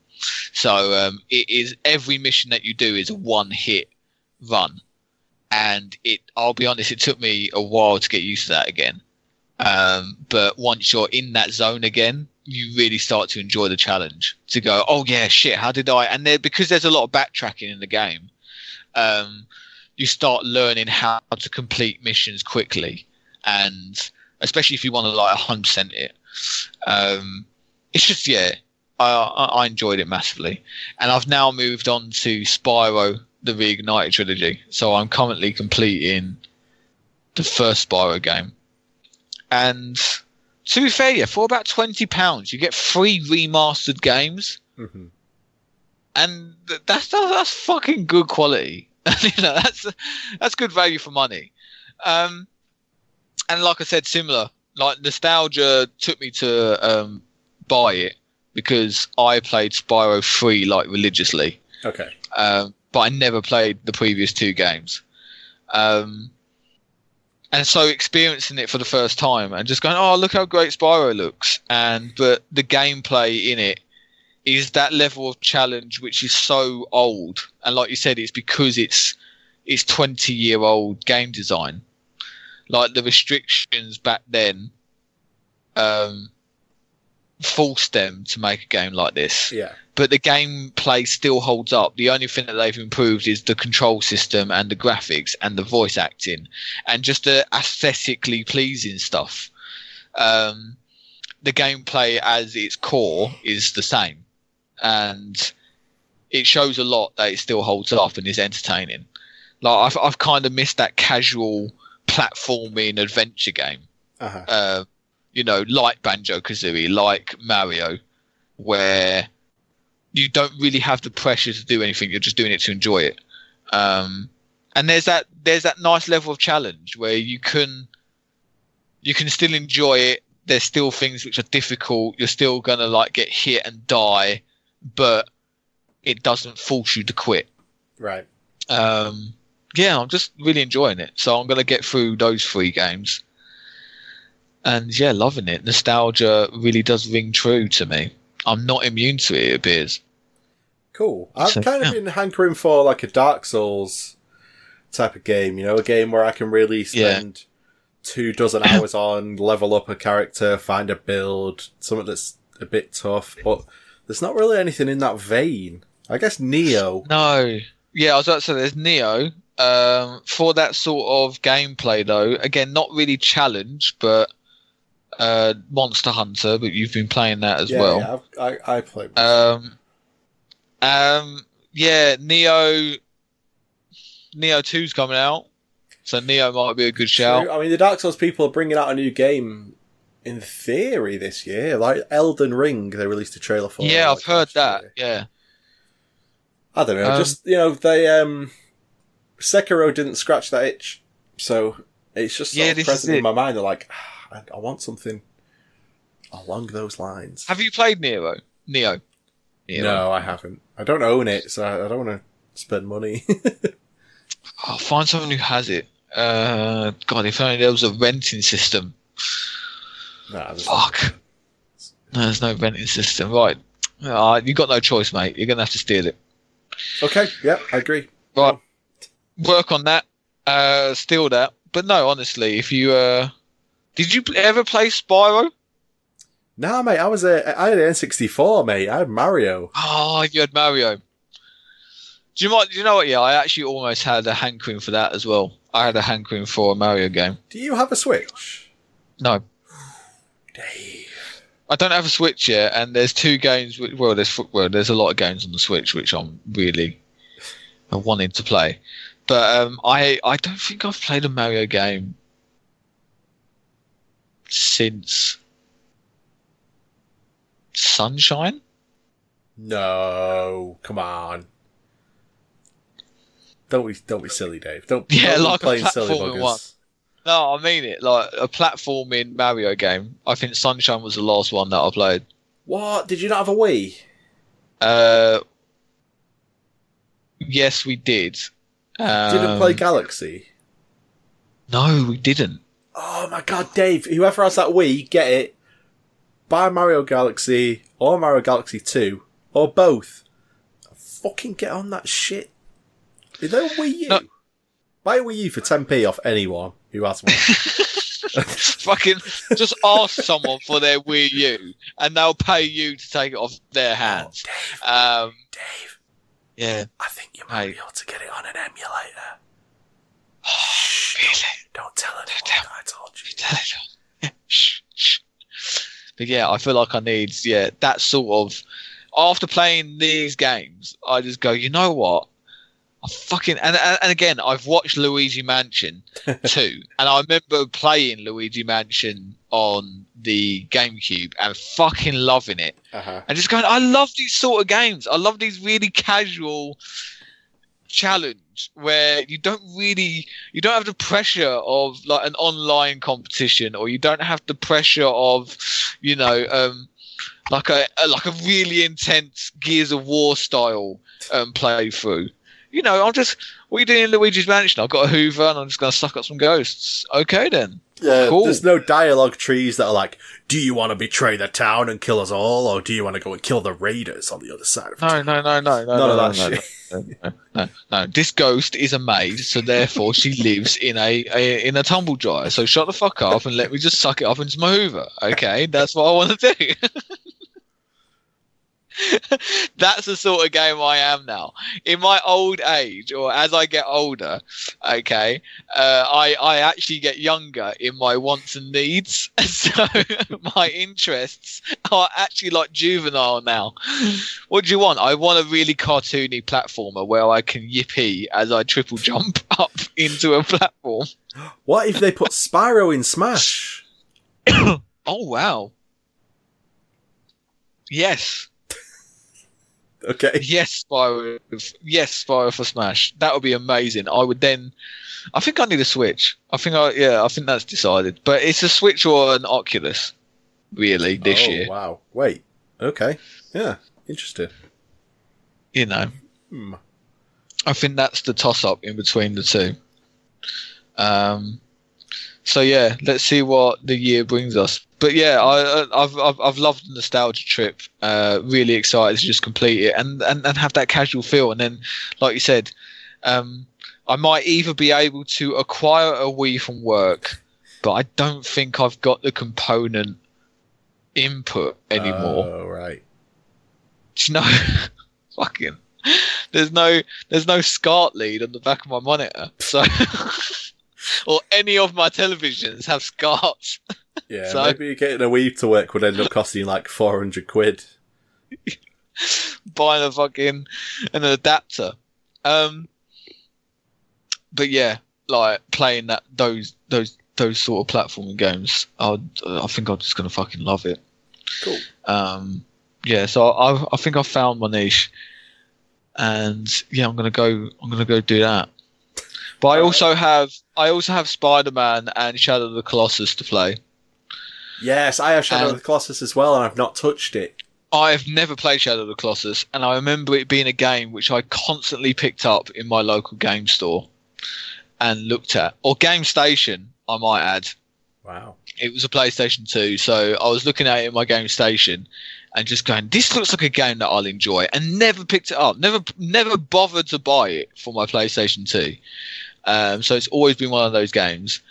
So um, it is every mission that you do is a one hit run, and it. I'll be honest, it took me a while to get used to that again. Um, but once you're in that zone again, you really start to enjoy the challenge. To go, oh yeah, shit, how did I? And there because there's a lot of backtracking in the game, um, you start learning how to complete missions quickly, and especially if you want to like 100 percent it. Um, it's just yeah, I, I enjoyed it massively, and I've now moved on to Spyro: The Reignited trilogy. So I'm currently completing the first Spyro game, and to be fair, yeah, for about twenty pounds, you get three remastered games, hmm and that's that's, that's fucking good quality. you know, that's that's good value for money. Um, and like I said, similar like nostalgia took me to um, buy it because I played Spyro three like religiously, Okay. um, but I never played the previous two games. Um, and so experiencing it for the first time and just going, oh, look how great Spyro looks, and but the gameplay in it is that level of challenge which is so old, and like you said, it's because it's it's twenty year old game design. Like the restrictions back then, um, forced them to make a game like this Yeah. but the gameplay still holds up. The only thing that they've improved is the control system and the graphics and the voice acting and just the aesthetically pleasing stuff. Um, the gameplay as its core is the same, and it shows a lot that it still holds up and is entertaining. Like I've I've kind of missed that casual platforming adventure game Uh-huh. uh, you know, like Banjo Kazooie, like Mario, where you don't really have the pressure to do anything. You're just doing it to enjoy it. Um, and there's that there's that nice level of challenge where you can you can still enjoy it. There's still things which are difficult. You're still gonna like get hit and die, but it doesn't force you to quit Right. um, yeah, I'm just really enjoying it. So I'm going to get through those three games. And yeah, loving it. Nostalgia really does ring true to me. I'm not immune to it, it appears. Cool. I've So, kind of yeah. been hankering for like a Dark Souls type of game, you know, a game where I can really Yeah. spend two dozen hours on, level up a character, find a build, something that's a bit tough, but there's not really anything in that vein. I guess Nioh. No. Yeah, I was about to say there's Nioh. Um, for that sort of gameplay, though, again, not really challenge, but uh, Monster Hunter. But you've been playing that as yeah, well. yeah, I've- I, I play. Um, um, yeah, Nioh. Nioh 2's coming out, so Nioh might be a good shout. I mean, the Dark Souls people are bringing out a new game in theory this year. Like Elden Ring, they released a trailer for. Yeah, like, I've heard that. year. Yeah, I don't know. Um, just you know, they um, Sekiro didn't scratch that itch, so it's just Yeah, of this is present in my mind. They're like, "Ah, I, I want something along those lines. have you played Nioh? Nioh. Nioh. No, I haven't. I don't own it, so I, I don't want to spend money. I'll find someone who has it. Uh, God, if only there was a renting system. nah, Fuck. No, there's no renting system. Right. Uh, you got no choice, mate. You're gonna have to steal it. Okay, yeah, I agree. Right. Work on that. Uh, steal that. But no, honestly, if you uh, did you ever play Spyro? Nah, mate, I was a I had an N64, mate. I had Mario. Oh, you had Mario. Do you know what? Do you know what? Yeah, I actually almost had a hankering for that as well. I had a hankering for a Mario game. Do you have a Switch? No, Dave. I don't have a Switch yet, and there's two games. Well, there's well, there's a lot of games on the Switch which I'm really uh, wanting to play, but um, I I don't think I've played a Mario game since Sunshine. No, come on. Don't be don't be silly, Dave. Don't Yeah, don't be like a playing silly platforming buggers. one. No, I mean it. Like a platforming Mario game. I think Sunshine was the last one that I played. What? Did you not have a Wii? Uh, yes, we did. Um, Didn't play Galaxy. No, we didn't. Oh my god, Dave! Whoever has that Wii, get it. Buy Mario Galaxy or Mario Galaxy Two or both. Fucking get on that shit. Is there a Wii U? No. Buy a Wii U for 10p off anyone who has one. Fucking just ask someone for their Wii U, and they'll pay you to take it off their hands. Dave, Um, Dave, yeah. I think you might Hey. be able to get it on an emulator. Really? Don't tell anyone tell- I told you. Shh, shh. But yeah, I feel like I need yeah that sort of. After playing these games, I just go, you know what? I fucking and and, again, I've watched Luigi Mansion too, and I remember playing Luigi Mansion on the GameCube and fucking loving it. Uh-huh. and just going, I love these sort of games. I love these really casual challenge where you don't really you don't have the pressure of like an online competition or you don't have the pressure of you know um like a, a like a really intense gears of war style um playthrough. You know i'm just what are you doing in luigi's mansion? I've got a hoover and i'm just gonna suck up some ghosts. Okay then Yeah, Cool. there's no dialogue trees that are like, do you want to betray the town and kill us all, or do you want to go and kill the raiders on the other side of No, town? no, no, no, no, None no, of no, that no, shit. no, no, no, no. This ghost is a maid, so therefore she lives in a, a in a tumble dryer. So shut the fuck up and let me just suck it up into my Hoover. Okay, that's what I want to do. That's the sort of game I am now. In my old age, or as I get older, okay, uh, I I actually get younger in my wants and needs. So my interests are actually like juvenile now. What do you want? I want a really cartoony platformer where I can yippee as I triple jump up into a platform. What if they put Spyro in Smash? Oh wow. Yes. Okay. Yes, Spyro. Yes, Spyro for Smash. That would be amazing. I would then. I think I need a Switch. I think I yeah. I think that's decided. But it's a Switch or an Oculus, really this oh, year. wow. Wait. Okay. Yeah. Interesting. You know, Hmm. I think that's the toss up in between the two. Um. So yeah, let's see what the year brings us. But yeah, I, I- I've, I've I've loved the nostalgia trip. Uh, really excited to just complete it and, and, and have that casual feel. And then, like you said, um, I might either be able to acquire a Wii from work, but I don't think I've got the component input anymore. Oh, right. Do you know? fucking. There's no there's no SCART lead on the back of my monitor, so or any of my televisions have SCARTs. Yeah, So- maybe getting a weave to work would end up costing like 400 quid. buying a fucking an adapter. Um, but yeah, like playing that those those those sort of platforming games, I I think I'm just gonna fucking love it. Cool. Um, yeah, so I I think I found my niche, and yeah, I'm gonna go I'm gonna go do that. But I also have I also have Spider Man and Shadow of the Colossus to play. Yes, I have Shadow Um, of the Colossus as well, and I've not touched it. I've never played Shadow of the Colossus, and I remember it being a game which I constantly picked up in my local game store and looked at, or Game Station, I might add. Wow. It was a PlayStation 2, so I was looking at it in my Game Station and just going, "This looks like a game that I'll enjoy," and never picked it up. Never, never bothered to buy it for my PlayStation 2. Um, so it's always been one of those games,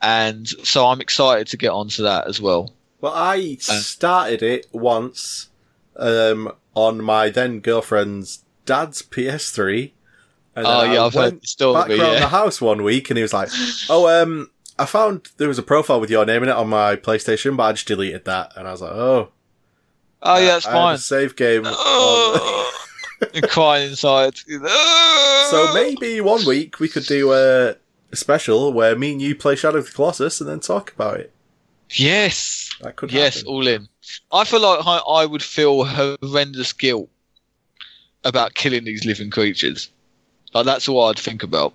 and so I'm excited to get onto that as well. Well, I Uh. started it once um, on my then girlfriend's dad's PS3. And then Oh I yeah, I've went heard the story. back around Yeah. the house one week, and he was like, "Oh, um, I found there was a profile with your name in it on my PlayStation, but I just deleted that." And I was like, "Oh, Oh yeah, that's I fine. save game." Oh, crying inside. so maybe one week we could do a, a special where me and you play Shadow of the Colossus and then talk about it. Yes, That could yes, happen. all in. I feel like I, I would feel horrendous guilt about killing these living creatures. Like that's all I'd think about.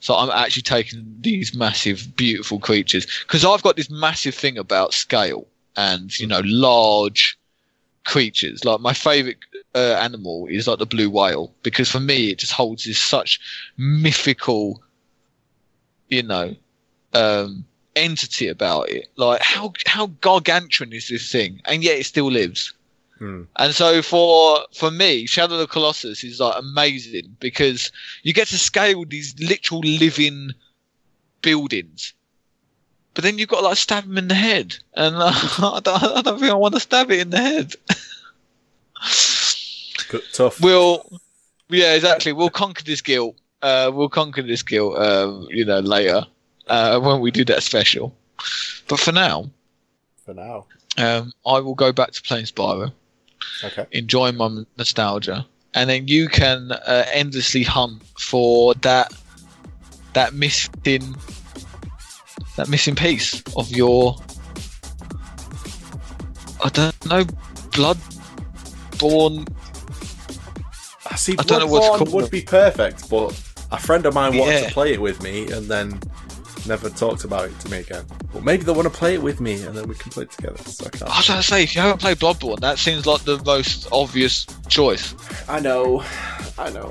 So I'm actually taking these massive, beautiful creatures because I've got this massive thing about scale and you know large creatures. Like my favorite uh, animal is like the blue whale because for me it just holds this such mythical, you know, um, entity about it. Like how how gargantuan is this thing, and yet it still lives. Hmm. And so for for me, Shadow of the Colossus is like amazing because you get to scale these literal living buildings. But then you've got to like stab him in the head, and uh, I, don't, I don't think I want to stab it in the head. Tough. we'll, yeah, exactly. We'll conquer this guilt. Uh, we'll conquer this guilt, um, you know, later uh, when we do that special. But for now, for now. um, I will go back to playing Spyro. Okay. enjoy my nostalgia, and then you can uh, endlessly hunt for that that missing that missing piece of your I don't know bloodborne. I see. I don't know what's Bloodborne called. would be perfect, but a friend of mine wanted Yeah. to play it with me and then never talked about it to me again. But maybe they want to play it with me and then we can play it together. So I can't. I was going to say, if you haven't played Bloodborne, that seems like the most obvious choice. I know. I know.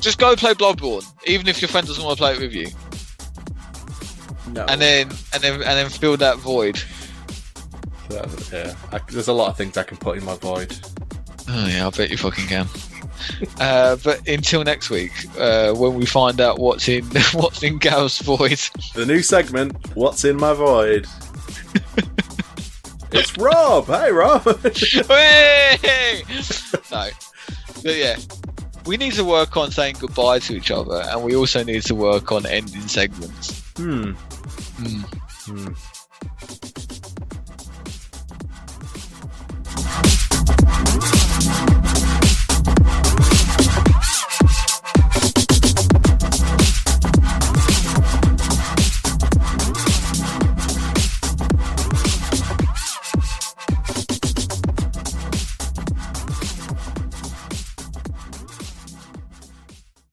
Just go play Bloodborne, even if your friend doesn't want to play it with you, No. and then and then and then fill that void. Yeah. I, there's a lot of things I can put in my void. Oh yeah, I bet you fucking can. uh, but until next week, uh, when we find out what's in what's in Gal's void. The new segment. What's in my void? it's Rob. Hey, Rob. Hey! no, but yeah, we need to work on saying goodbye to each other, and we also need to work on ending segments. hmm. Hmm. Hmm.